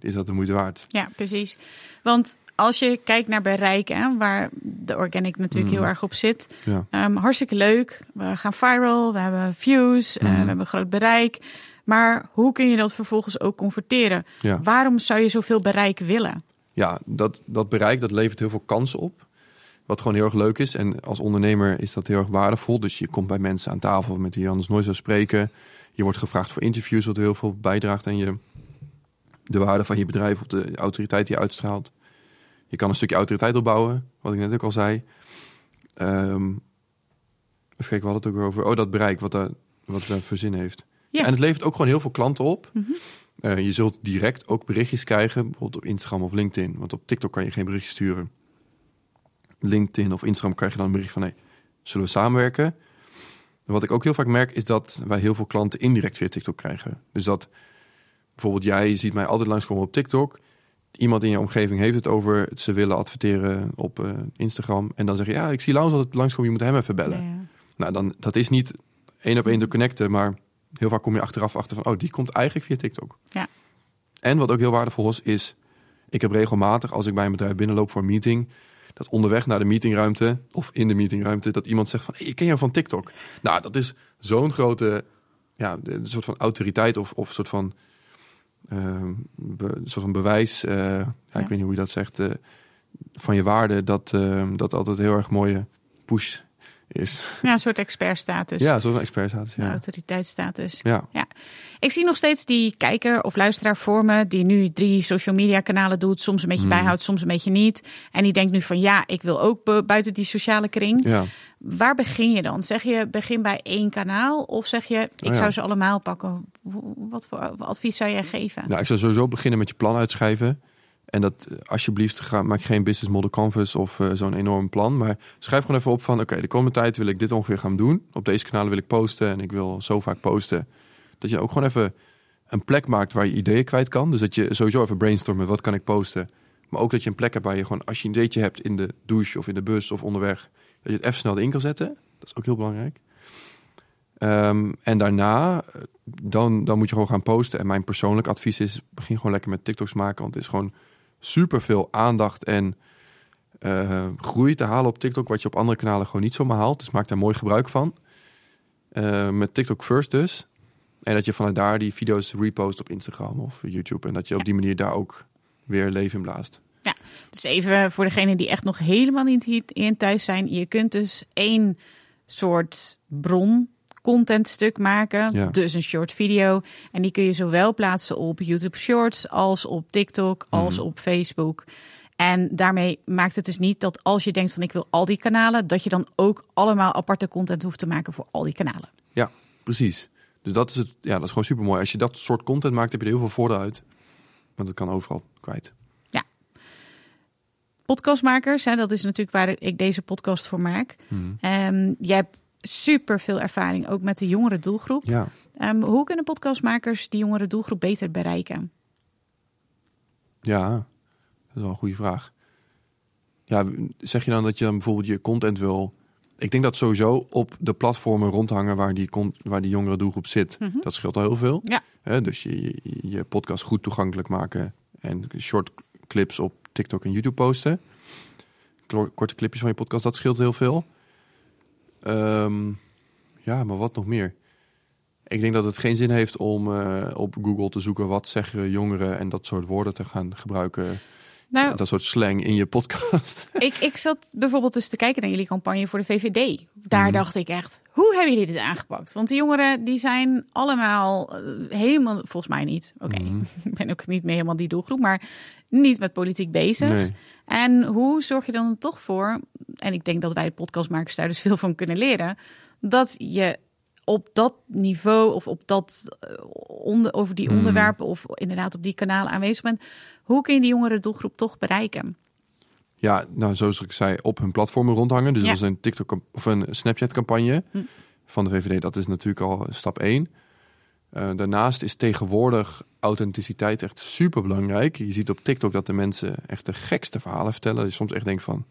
Is dat de moeite waard? Ja, precies. Want als je kijkt naar bereik, hè, waar de organic natuurlijk heel erg op zit. Ja. ehm, hartstikke leuk. We gaan viral, we hebben views, eh, Mhm. we hebben groot bereik. Maar hoe kun je dat vervolgens ook converteren? Ja. Waarom zou je zoveel bereik willen? ja, dat, dat bereik dat levert heel veel kansen op. Wat gewoon heel erg leuk is. En als ondernemer is dat heel erg waardevol. Dus je komt bij mensen aan tafel met wie je anders nooit zou spreken. Je wordt gevraagd voor interviews, wat heel veel bijdraagt aan je, de waarde van je bedrijf of de autoriteit die je uitstraalt. Je kan een stukje autoriteit opbouwen, wat ik net ook al zei. Ehm even kijken, we hadden het ook weer over. Oh, dat bereik, wat dat, wat dat voor zin heeft. Ja. En het levert ook gewoon heel veel klanten op. Mhm. Eh, je zult direct ook berichtjes krijgen, bijvoorbeeld op Instagram of LinkedIn. Want op TikTok kan je geen berichtje sturen. LinkedIn of Instagram krijg je dan een bericht van... Hey, zullen we samenwerken? Wat ik ook heel vaak merk is dat wij heel veel klanten indirect via TikTok krijgen. Dus dat bijvoorbeeld jij ziet mij altijd langskomen op TikTok. Iemand in je omgeving heeft het over ze willen adverteren op eh, Instagram. En dan zeg je, ja, ik zie Laurens altijd langskomen, je moet hem even bellen. Ja. Nou, dan, dat is niet één op één te connecten, maar heel vaak kom je achteraf achter van, oh, die komt eigenlijk via TikTok. Ja. En wat ook heel waardevol is, is Ik heb regelmatig, als ik bij een bedrijf binnenloop voor een meeting, dat onderweg naar de meetingruimte of in de meetingruimte, dat iemand zegt van, hey, ik ken jou van TikTok. Nou, dat is zo'n grote, ja, een soort van autoriteit of, of soort van, uh, be, een soort van bewijs, uh, ja, ja. ik weet niet hoe je dat zegt, uh, van je waarde, dat, uh, dat altijd heel erg mooie push is. Ja, een soort expertstatus. Ja, zo'n expertstatus. Ja. Autoriteitsstatus. Ja. ja. Ik zie nog steeds die kijker of luisteraar voor me die nu drie social media kanalen doet, soms een beetje Hmm. bijhoudt, soms een beetje niet. En die denkt nu van ja, ik wil ook buiten die sociale kring. Ja. Waar begin je dan? Zeg je begin bij één kanaal of zeg je ik Oh ja. zou ze allemaal pakken? Wat voor advies zou jij geven? Nou, ik zou sowieso beginnen met je plan uitschrijven. En dat eh, alsjeblieft, ga, maak geen business model canvas of uh, zo'n enorm plan. Maar schrijf gewoon even op van, oké, de komende tijd wil ik dit ongeveer gaan doen. Op deze kanalen wil ik posten en ik wil zo vaak posten. Dat je ook gewoon even een plek maakt waar je ideeën kwijt kan. Dus dat je sowieso even brainstormen, wat kan ik posten? Maar ook dat je een plek hebt waar je gewoon, als je een ideetje hebt in de douche of in de bus of onderweg, dat je het even snel erin kan zetten. Dat is ook heel belangrijk. Um, en daarna, dan, dan moet je gewoon gaan posten. En mijn persoonlijk advies is, begin gewoon lekker met TikToks maken. Want het is gewoon super veel aandacht en uh, groei te halen op TikTok, wat je op andere kanalen gewoon niet zomaar haalt. Dus maak daar mooi gebruik van. Uh, met TikTok first dus. En dat je vanuit daar die video's repost op Instagram of YouTube. En dat je op die manier daar ook weer leven in blaast. Ja, dus even voor degenen die echt nog helemaal niet hierin thuis zijn. Je kunt dus één soort bron contentstuk maken, Ja. dus een short video. En die kun je zowel plaatsen op YouTube Shorts als op TikTok, als Mhm. op Facebook. En daarmee maakt het dus niet dat als je denkt van ik wil al die kanalen, dat je dan ook allemaal aparte content hoeft te maken voor al die kanalen. Ja, precies. Dus dat is, het, ja, dat is gewoon super mooi. Als je dat soort content maakt, heb je er heel veel voordeel uit. Want het kan overal kwijt. Podcastmakers, hè, dat is natuurlijk waar ik deze podcast voor maak. Ehm, jij hebt super veel ervaring ook met de jongere doelgroep. Ja. Ehm, hoe kunnen podcastmakers die jongere doelgroep beter bereiken? Ja, dat is wel een goede vraag. Ja, zeg je dan dat je dan bijvoorbeeld je content wil... Ik denk dat sowieso op de platformen rondhangen waar die, waar die jongere doelgroep zit. Mhm. Dat scheelt al heel veel. Ja. Dus je, je, je podcast goed toegankelijk maken. En short clips op TikTok en YouTube posten. Korte clipjes van je podcast, dat scheelt heel veel. Ehm, ja, maar wat nog meer? Ik denk dat het geen zin heeft om eh, op Google te zoeken wat zeggen jongeren en dat soort woorden te gaan gebruiken. Nou, Dat soort slang in je podcast. ik, ik zat bijvoorbeeld dus te kijken naar jullie campagne voor de VVD. Daar Mhm. dacht ik echt, hoe hebben jullie dit aangepakt? Want de jongeren die zijn allemaal eh, helemaal, volgens mij niet. Oké, Mhm. ik ben ook niet meer helemaal die doelgroep, maar niet met politiek bezig. Nee. En hoe zorg je dan toch voor, en ik denk dat wij podcastmakers daar dus veel van kunnen leren, dat je op dat niveau of op dat eh, onder, over die Hmm. onderwerpen of inderdaad op die kanalen aanwezig bent, hoe kun je die jongere doelgroep toch bereiken? Ja, nou zoals ik zei, op hun platformen rondhangen. Dus Ja. dat is een TikTok of een Snapchat campagne Hm. van de VVD. Dat is natuurlijk al stap 1. Daarnaast is tegenwoordig authenticiteit echt super belangrijk. Je ziet op TikTok dat de mensen echt de gekste verhalen vertellen. Je soms echt denkt van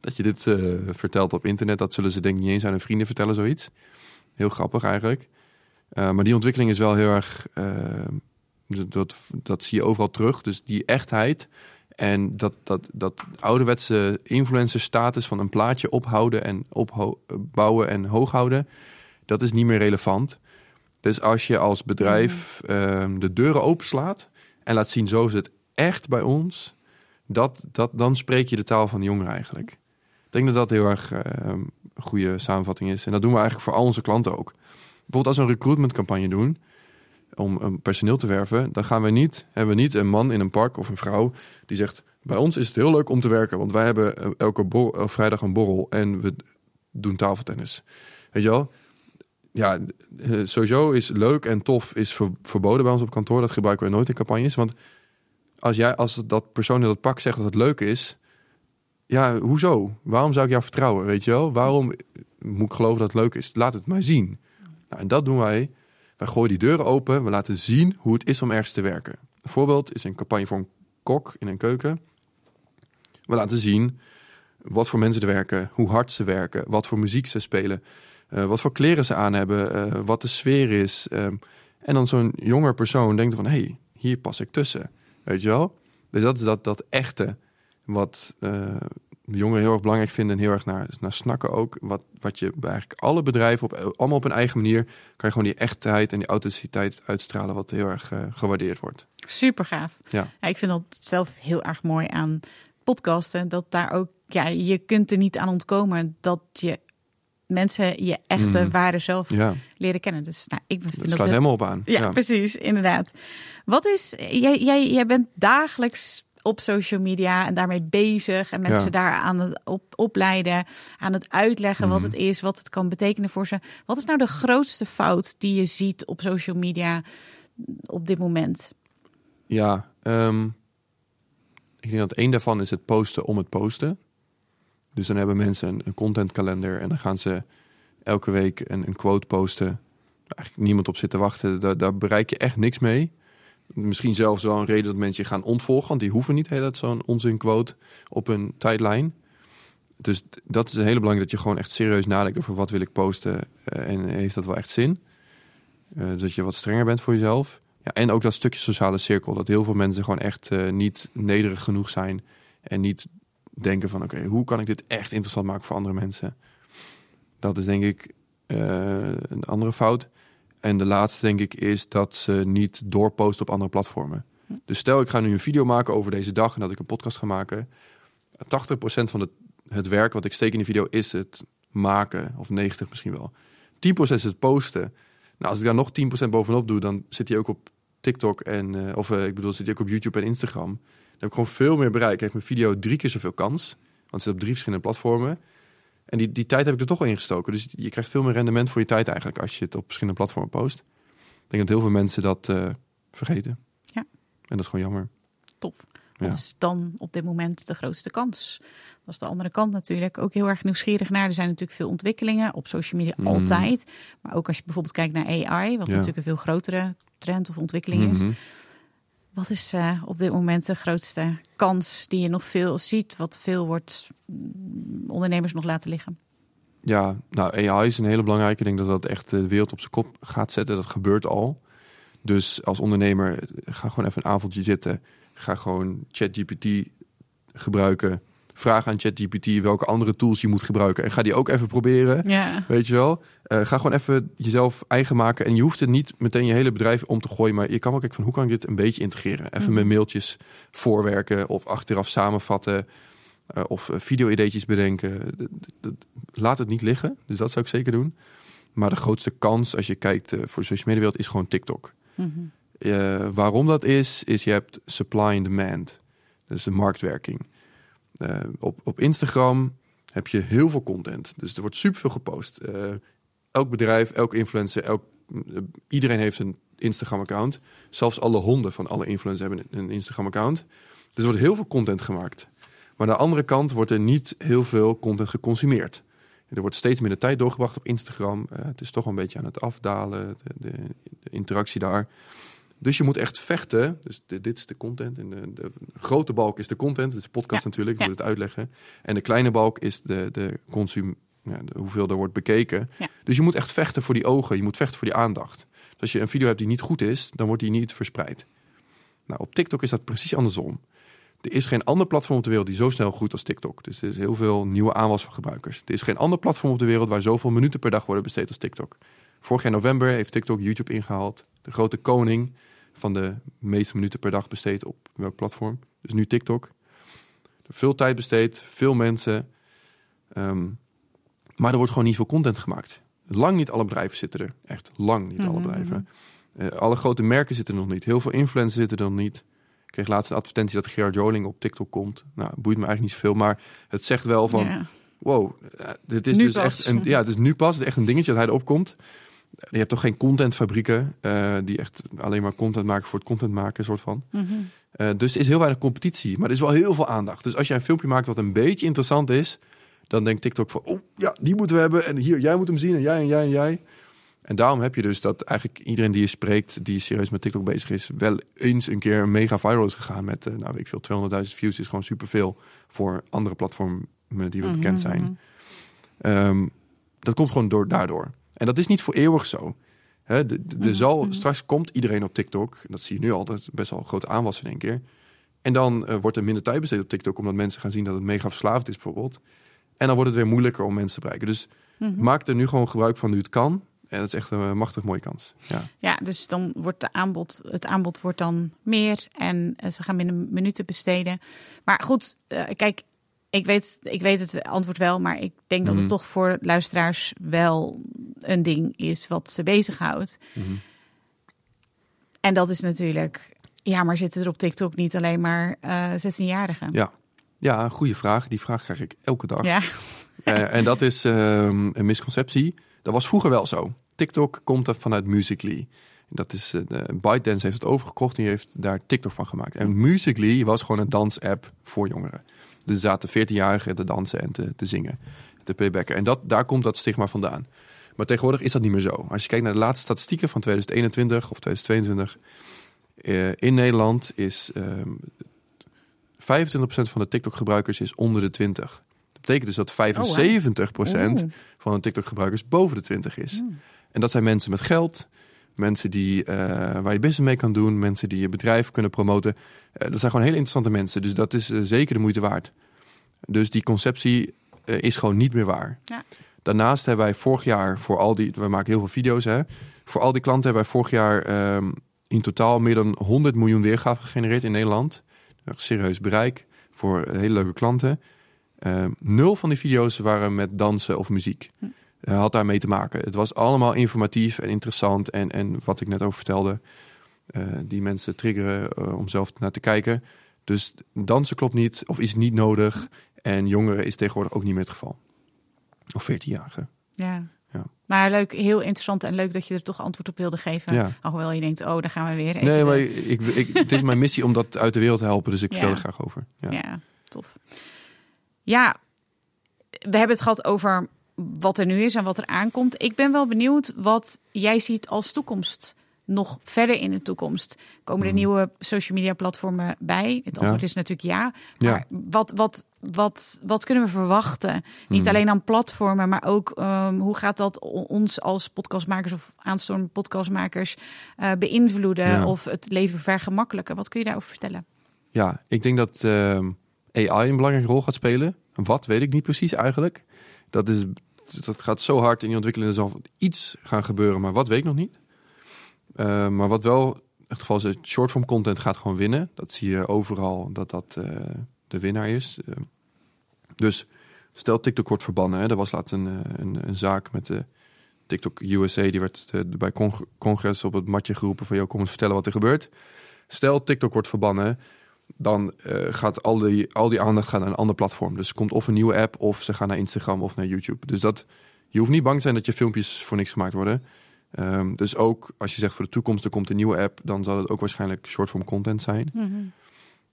dat je dit eh, vertelt op internet, dat zullen ze denk ik niet eens aan hun vrienden vertellen, zoiets. Heel grappig eigenlijk. Eh, maar die ontwikkeling is wel heel erg. eh, dat, dat zie je overal terug. Dus die echtheid en dat, dat, dat ouderwetse influencer status van een plaatje ophouden en opbouwen en hoog houden, dat is niet meer relevant. Dus als je als bedrijf ehm, de deuren openslaat en laat zien, zo is het echt bij ons, dat, dat, dan spreek je de taal van de jongeren eigenlijk. Ik denk dat dat heel erg ehm, een goede samenvatting is. En dat doen we eigenlijk voor al onze klanten ook. Bijvoorbeeld als we een recruitmentcampagne doen om een personeel te werven, dan gaan we niet, hebben we niet een man in een park of een vrouw die zegt: bij ons is het heel leuk om te werken, want wij hebben eh, elke bor- vrijdag een borrel en we doen tafeltennis. Weet je wel? Ja, eh, sowieso is leuk en tof is ver- verboden bij ons op kantoor. Dat gebruiken we nooit in campagnes, want als jij als dat persoon in dat pak zegt dat het leuk is, ja, hoezo? Waarom zou ik jou vertrouwen? Weet je wel? Waarom moet ik geloven dat het leuk is? Laat het mij zien. Nou, en dat doen wij. Wij gooien die deuren open. We laten zien hoe het is om ergens te werken. Een voorbeeld is een campagne voor een kok in een keuken. We laten zien wat voor mensen er werken, hoe hard ze werken, wat voor muziek ze spelen, eh, wat voor kleren ze aan hebben, eh, wat de sfeer is. ehm. en dan zo'n jonger persoon denkt van, hé, hey, hier pas ik tussen. Weet je wel? Dus dat is dat, dat echte, wat uh, jongeren heel erg belangrijk vinden en heel erg naar, naar snakken ook. Wat, wat je bij eigenlijk alle bedrijven, op, allemaal op een eigen manier, kan je gewoon die echtheid en die authenticiteit uitstralen, wat heel erg gewaardeerd wordt. Super gaaf. Ja. ja. ik vind dat zelf heel erg mooi aan podcasten. Dat daar ook, ja, je kunt er niet aan ontkomen dat je mensen je echte Mm. ware zelf Ja, leren kennen. Dus nou, ik vind dat dat slaat helemaal op aan. Ja, precies, inderdaad. Wat is, jij, jij, jij bent dagelijks op social media en daarmee bezig en mensen Ja. daar aan het op, opleiden, aan het uitleggen wat Mhm. het is, wat het kan betekenen voor ze. Wat is nou de grootste fout die je ziet op social media op dit moment? Ja, ehm, ik denk dat één daarvan is het posten om het posten. Dus dan hebben mensen een, contentkalender en dan gaan ze elke week een, quote posten. Eigenlijk niemand op zit te wachten. Daar, daar bereik je echt niks mee. Misschien zelfs wel een reden dat mensen je gaan ontvolgen, want die hoeven niet heel zo'n onzin quote op hun tijdlijn. Dus dat is hele belangrijk dat je gewoon echt serieus nadenkt over wat wil ik posten eh, en heeft dat wel echt zin. Eh, dat je wat strenger bent voor jezelf. Ja, en ook dat stukje sociale cirkel. Dat heel veel mensen gewoon echt eh, niet nederig genoeg zijn. En niet denken van oké, hoe kan ik dit echt interessant maken voor andere mensen? Dat is denk ik eh, een andere fout. En de laatste denk ik is dat ze niet doorposten op andere platformen. Dus stel ik ga nu een video maken over deze dag en dat ik een podcast ga maken. 80% van het, het werk wat ik steek in die video is het maken. Of 90 misschien wel. 10% is het posten. Nou, als ik daar nog 10% bovenop doe, dan zit hij ook op TikTok en, eh, of eh, ik bedoel, zit hij ook op YouTube en Instagram. Heb ik gewoon veel meer bereik. Heeft mijn video drie keer zoveel kans, want het zit op drie verschillende platformen. En die, die tijd heb ik er toch wel ingestoken. Dus je krijgt veel meer rendement voor je tijd eigenlijk als je het op verschillende platformen post. Ik denk dat heel veel mensen dat eh, vergeten. Ja. En dat is gewoon jammer. Tof. Wat Ja. is dan op dit moment de grootste kans? Dat is de andere kant natuurlijk. Ook heel erg nieuwsgierig naar. Er zijn natuurlijk veel ontwikkelingen op social media Mhm. altijd. Maar ook als je bijvoorbeeld kijkt naar AI, wat Ja. natuurlijk een veel grotere trend of ontwikkeling is. Wat is eh, op dit moment de grootste kans die je nog veel ziet, wat veel wordt mm, ondernemers nog laten liggen? Ja, nou AI is een hele belangrijke. Ik denk dat dat echt de wereld op zijn kop gaat zetten. Dat gebeurt al. Dus als ondernemer, ga gewoon even een avondje zitten. Ga gewoon ChatGPT gebruiken. Vraag aan ChatGPT welke andere tools je moet gebruiken. En ga die ook even proberen. Ja. Weet je wel? Eh, ga gewoon even jezelf eigen maken. En je hoeft het niet meteen je hele bedrijf om te gooien. Maar je kan ook kijken van hoe kan ik dit een beetje integreren. Even Mhm. met mailtjes voorwerken. Of achteraf samenvatten. eh, of eh, video-ideetjes bedenken. Laat het niet liggen. Dus dat zou ik zeker doen. Maar de grootste kans als je kijkt voor de social media wereld is gewoon TikTok. Mhm. Waarom dat is, is je hebt supply and demand. Dus de marktwerking. Eh, op, op Instagram heb je heel veel content. Dus er wordt superveel gepost. Eh, elk bedrijf, elk influencer, elk, eh, iedereen heeft een Instagram-account. Zelfs alle honden van alle influencers hebben een Instagram-account. Dus er wordt heel veel content gemaakt. Maar aan de andere kant wordt er niet heel veel content geconsumeerd. Er wordt steeds minder tijd doorgebracht op Instagram. Het is toch een beetje aan het afdalen, de, de interactie daar. Dus je moet echt vechten. Dus di- dit is de content. En de, de grote balk is de content. Het is de podcast Ja, natuurlijk, ik moet het uitleggen. En de kleine balk is de, de consum, ja, de, hoeveel er wordt bekeken. Ja. Dus je moet echt vechten voor die ogen. Je moet vechten voor die aandacht. Dus als je een video hebt die niet goed is, dan wordt die niet verspreid. Nou, op TikTok is dat precies andersom. Er is geen ander platform op de wereld die zo snel groeit als TikTok. Dus er is heel veel nieuwe aanwas van gebruikers. Er is geen ander platform op de wereld waar zoveel minuten per dag worden besteed als TikTok. Vorig jaar november heeft TikTok YouTube ingehaald. De grote koning van de meeste minuten per dag besteed op welk platform. Dus nu TikTok. Veel tijd besteed, veel mensen. Ehm, maar er wordt gewoon niet veel content gemaakt. Lang niet alle bedrijven zitten er. Echt lang niet alle Mhm, bedrijven. Eh, alle grote merken zitten er nog niet. Heel veel influencers zitten er nog niet. Ik kreeg laatst een advertentie dat Gerard Joling op TikTok komt. Nou, boeit me eigenlijk niet zoveel. Maar het zegt wel van... Ja. Wow, eh, dit is Nu dus pas. echt een, ja, het is nu pas echt een dingetje dat hij erop komt. Je hebt toch geen contentfabrieken eh, die echt alleen maar content maken voor het content maken, soort van. Mhm. Eh, dus er is heel weinig competitie, maar er is wel heel veel aandacht. Dus als jij een filmpje maakt wat een beetje interessant is, dan denkt TikTok van, oh ja, die moeten we hebben en hier, jij moet hem zien en jij en jij en jij. En daarom heb je dus dat eigenlijk iedereen die je spreekt, die serieus met TikTok bezig is, wel eens een keer een mega viral is gegaan met, eh, nou weet ik veel, 200.000 views is gewoon superveel voor andere platformen die we bekend Mhm, zijn. mhm. Ehm, dat komt gewoon door, daardoor. En dat is niet voor eeuwig zo. Hè, de, de, de Mhm, zal, mhm. Straks komt iedereen op TikTok. Dat zie je nu al. Dat is best wel een grote aanwas in één keer. En dan eh, wordt er minder tijd besteed op TikTok, omdat mensen gaan zien dat het mega verslavend is, bijvoorbeeld. En dan wordt het weer moeilijker om mensen te bereiken. Dus Mhm. maak er nu gewoon gebruik van nu het kan. En dat is echt een machtig mooie kans. Ja. Ja, dus dan wordt de aanbod, het aanbod wordt dan meer en eh, ze gaan minder minuten besteden. Maar goed, eh, kijk, ik weet, ik weet het antwoord wel, maar ik denk dat het Mhm. toch voor luisteraars wel een ding is wat ze bezighoudt. Mhm. En dat is natuurlijk, ja, maar zitten er op TikTok niet alleen maar eh 16-jarigen? Ja. ja, een goede vraag. Die vraag krijg ik elke dag. Ja. Eh, en dat is ehm, een misconceptie. Dat was vroeger wel zo. TikTok komt er vanuit Musical.ly. Dat is, de ByteDance heeft het overgekocht en die heeft daar TikTok van gemaakt. En Musical.ly was gewoon een dansapp voor jongeren. Er zaten 14-jarigen te dansen en te, te zingen, te playbacken. En dat, daar komt dat stigma vandaan. Maar tegenwoordig is dat niet meer zo. Als je kijkt naar de laatste statistieken van 2021 of 2022... eh, in Nederland is ehm 25% van de TikTok-gebruikers is onder de 20. Dat betekent dus dat 75% Oeh. van de TikTok-gebruikers boven de 20 is. En dat zijn mensen met geld, mensen die, eh, waar je business mee kan doen, mensen die je bedrijf kunnen promoten. Eh, dat zijn gewoon hele interessante mensen. Dus dat is eh, zeker de moeite waard. Dus die conceptie is gewoon niet meer waar. Ja. Daarnaast hebben wij vorig jaar voor al die, we maken heel veel video's hè. Voor al die klanten hebben wij vorig jaar ehm, in totaal meer dan 100 miljoen weergaven gegenereerd in Nederland. Echt serieus bereik voor hele leuke klanten. Ehm, nul van die video's waren met dansen of muziek. Eh, had daarmee te maken. Het was allemaal informatief en interessant. En, en wat ik net over vertelde, eh, die mensen triggeren eh, om zelf naar te kijken. Dus dansen klopt niet of is niet nodig. En jongeren is tegenwoordig ook niet meer het geval. Of 14-jarigen. Ja. Ja. Maar leuk, heel interessant en leuk dat je er toch antwoord op wilde geven. Ja. Alhoewel je denkt, oh, daar gaan we weer. Even Nee, de- maar ik, ik, het is mijn missie om dat uit de wereld te helpen. Dus ik vertel er graag over. Ja. Ja. tof. Ja, we hebben het gehad over wat er nu is en wat er aankomt. Ik ben wel benieuwd wat jij ziet als toekomst. Nog verder in de toekomst. Komen er Hmm. nieuwe social media platformen bij? Het antwoord is natuurlijk ja. Ja. Maar wat, wat, wat, wat kunnen we verwachten? Niet Hmm. alleen aan platformen, maar ook ehm, hoe gaat dat ons als podcastmakers of aanstormende podcastmakers eh, beïnvloeden Ja. of het leven vergemakkelijken? Wat kun je daarover vertellen? Ja, ik denk dat ehm, AI een belangrijke rol gaat spelen. Wat weet ik niet precies eigenlijk. Dat, is, dat gaat zo hard in die ontwikkeling. Er zal iets gaan gebeuren, maar wat weet ik nog niet. Eh, maar wat wel het geval is, shortform content gaat gewoon winnen. Dat zie je overal dat dat eh, de winnaar is. Eh, dus stel TikTok wordt verbannen. Hè. Er was laatst een, een, een zaak met de TikTok USA. Die werd bij cong- congres op het matje geroepen van... joh, kom eens vertellen wat er gebeurt. Stel TikTok wordt verbannen dan eh, gaat al die, al die aandacht gaan naar een ander platform. Dus komt of een nieuwe app, of ze gaan naar Instagram of naar YouTube. Dus dat, je hoeft niet bang te zijn dat je filmpjes voor niks gemaakt worden. Ehm, dus ook als je zegt voor de toekomst er komt een nieuwe app, dan zal het ook waarschijnlijk short-form content zijn.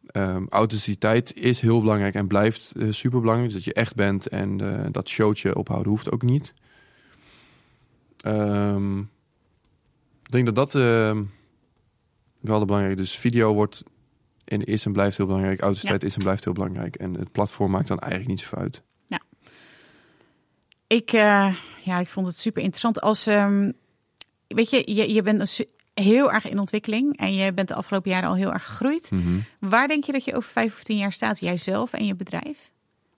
Ehm, authenticiteit is heel belangrijk en blijft eh, super belangrijk. Dus dat je echt bent en eh, dat showtje ophouden hoeft ook niet. Ehm, ik denk dat dat wel de belangrijke. Dus video wordt en is en blijft heel belangrijk. Authenticiteit is en blijft heel belangrijk. En het platform maakt dan eigenlijk niet zoveel uit. Ik, eh, ja, ik vond het super interessant. Als, ehm, weet je, je, je bent heel erg in ontwikkeling en je bent de afgelopen jaren al heel erg gegroeid. Waar denk je dat je over vijf of tien jaar staat, jijzelf en je bedrijf?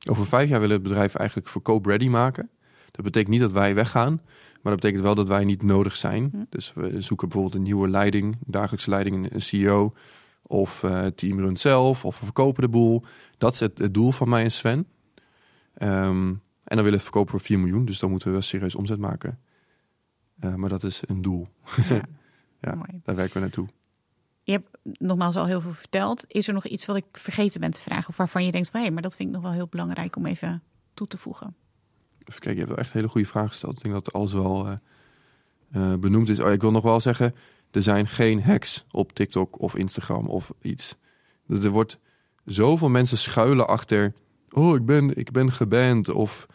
Over vijf jaar willen we het bedrijf eigenlijk verkoop-ready maken. Dat betekent niet dat wij weggaan, maar dat betekent wel dat wij niet nodig zijn. Dus we zoeken bijvoorbeeld een nieuwe leiding, dagelijkse leiding, een CEO of eh team run zelf of we verkopen de boel. Dat is het, het doel van mij en Sven. Ehm, en dan willen we verkopen voor 4 miljoen, dus dan moeten we wel serieus omzet maken. Eh, maar dat is een doel. Ja. Daar werken we naartoe. Je hebt nogmaals al heel veel verteld. Is er nog iets wat ik vergeten ben te vragen of waarvan je denkt van hé, maar dat vind ik nog wel heel belangrijk om even toe te voegen? Even kijken, je hebt wel echt hele goede vragen gesteld. Ik denk dat alles wel eh, benoemd is. Oh, ik wil nog wel zeggen, er zijn geen hacks op TikTok of Instagram of iets. Dus er wordt zoveel mensen schuilen achter. Oh, ik ben, ik ben geband. Of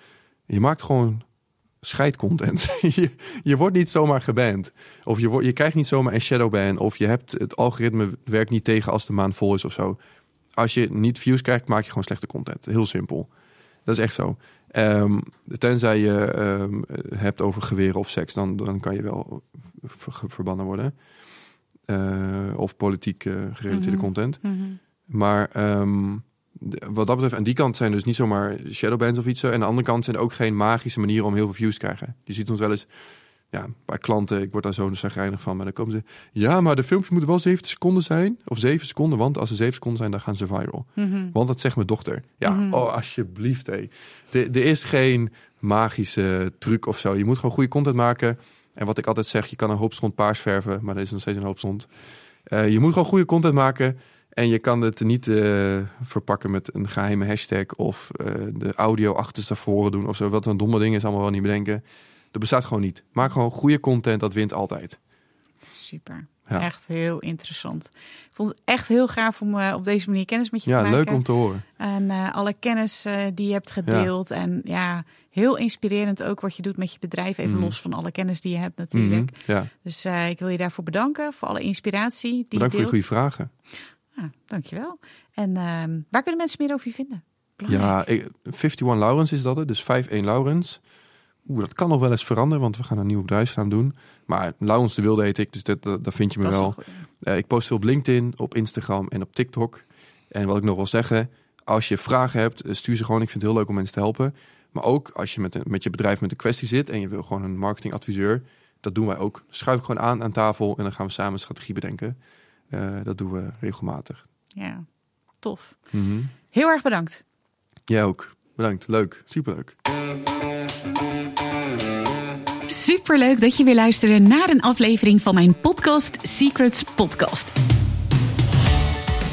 je maakt gewoon scheidcontent. je, je wordt niet zomaar geband. Of je, wordt, je krijgt niet zomaar een shadowban. Of je hebt het algoritme werkt niet tegen als de maan vol is of zo. Als je niet views krijgt, maak je gewoon slechte content. Heel simpel. Dat is echt zo. Ehm, tenzij je ehm, hebt over geweren of seks, dan, dan kan je wel ver- verbannen worden. Eh, of politiek eh, gerelateerde Mhm. content. Maar ehm, de- wat dat betreft, aan die kant zijn dus niet zomaar shadowbands of iets zo. En aan de andere kant zijn er ook geen magische manieren om heel veel views te krijgen. Je ziet ons wel eens, ja, bij klanten, ik word daar zo zagrijnig van, maar dan komen ze, ja, maar de filmpjes moeten wel 7 seconden zijn, of 7 seconden, want als ze 7 seconden zijn, dan gaan ze viral. Mhm. Want dat zegt mijn dochter. Ja, Mhm. oh, alsjeblieft, hé. Er is geen magische truc of zo. Je moet gewoon goede content maken. En wat ik altijd zeg, je kan een hoop stond paars verven, maar er is nog steeds een hoop stond. Eh, je moet gewoon goede content maken. En je kan het niet eh, verpakken met een geheime hashtag of eh, de audio achterstevoren doen of zo. Wat een domme ding is, allemaal wel niet bedenken. Dat bestaat gewoon niet. Maak gewoon goede content, dat wint altijd. Super. Ja. Echt heel interessant. Ik vond het echt heel gaaf om eh, op deze manier kennis met je Ja, te maken. leuk om te horen. En eh, alle kennis eh, die je hebt gedeeld. En ja, heel inspirerend ook wat je doet met je bedrijf. Even Mhm. los van alle kennis die je hebt natuurlijk. Ja, Dus ik wil je daarvoor bedanken. Voor alle inspiratie die bedankt voor je je deelt. goede vragen. Ja, dankjewel. En ehm, waar kunnen mensen meer over je vinden? Belangrijk. Ja, ik- 51 Laurens is dat het. Dus 51 Laurens. Oeh, dat kan nog wel eens veranderen, want we gaan een nieuwe bedrijfsnaam doen. Maar Laurens de Wilde heet ik, dus dat, dat, vind je me Dat wel. Eh, ik post veel op LinkedIn, op Instagram en op TikTok. En wat ik nog wil zeggen, als je vragen hebt, eh, stuur ze gewoon. Ik vind het heel leuk om mensen te helpen. Maar ook als je met, een, met je bedrijf met een kwestie zit en je wil gewoon een marketingadviseur, dat doen wij ook. Schuif ik gewoon aan aan tafel en dan gaan we samen een strategie bedenken. Eh, dat doen we regelmatig. Ja, tof. Mhm. Heel erg bedankt. Jij ook. Bedankt. Leuk. Superleuk. Superleuk dat je weer luisterde naar een aflevering van mijn podcast Secrets Podcast.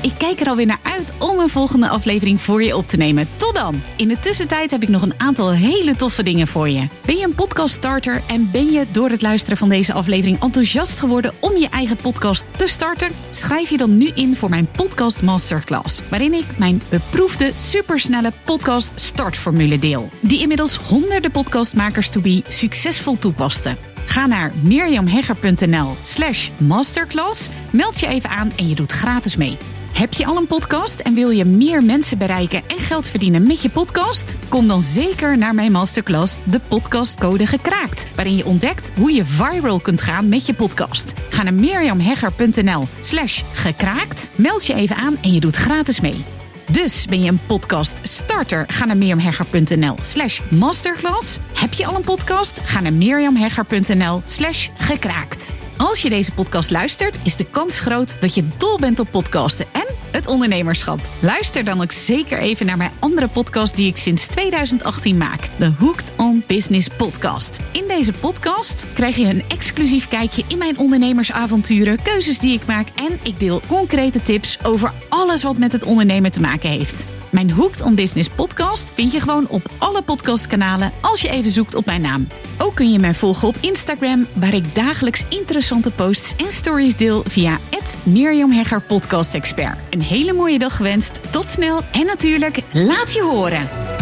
Ik kijk er alweer naar uit om een volgende aflevering voor je op te nemen. Tot dan! In de tussentijd heb ik nog een aantal hele toffe dingen voor je. Ben je een podcaststarter en ben je door het luisteren van deze aflevering enthousiast geworden om je eigen podcast te starten? Schrijf je dan nu in voor mijn podcast masterclass, waarin ik mijn beproefde supersnelle podcast startformule deel, die inmiddels honderden podcastmakers to be succesvol toepasten. Ga naar mirjamhegger.nl slash masterclass, meld je even aan en je doet gratis mee. Heb je al een podcast en wil je meer mensen bereiken en geld verdienen met je podcast? Kom dan zeker naar mijn masterclass De Podcastcode Gekraakt, waarin je ontdekt hoe je viral kunt gaan met je podcast. Ga naar mirjamhegger.nl slash gekraakt, meld je even aan en je doet gratis mee. Dus ben je een podcast starter? Ga naar mirjamhegger.nl slash masterclass. Heb je al een podcast? Ga naar mirjamhegger.nl slash gekraakt. Als je deze podcast luistert, is de kans groot dat je dol bent op podcasten en het ondernemerschap. Luister dan ook zeker even naar mijn andere podcast die ik sinds 2018 maak. De Hooked on Business podcast. In deze podcast krijg je een exclusief kijkje in mijn ondernemersavonturen, keuzes die ik maak en ik deel concrete tips over alles wat met het ondernemen te maken heeft. Mijn Hooked on Business podcast vind je gewoon op alle podcastkanalen als je even zoekt op mijn naam. Ook kun je mij volgen op Instagram, waar ik dagelijks interessante posts en stories deel via Mirjam Hegger Podcast Expert. Een hele mooie dag gewenst, tot snel en natuurlijk laat je horen.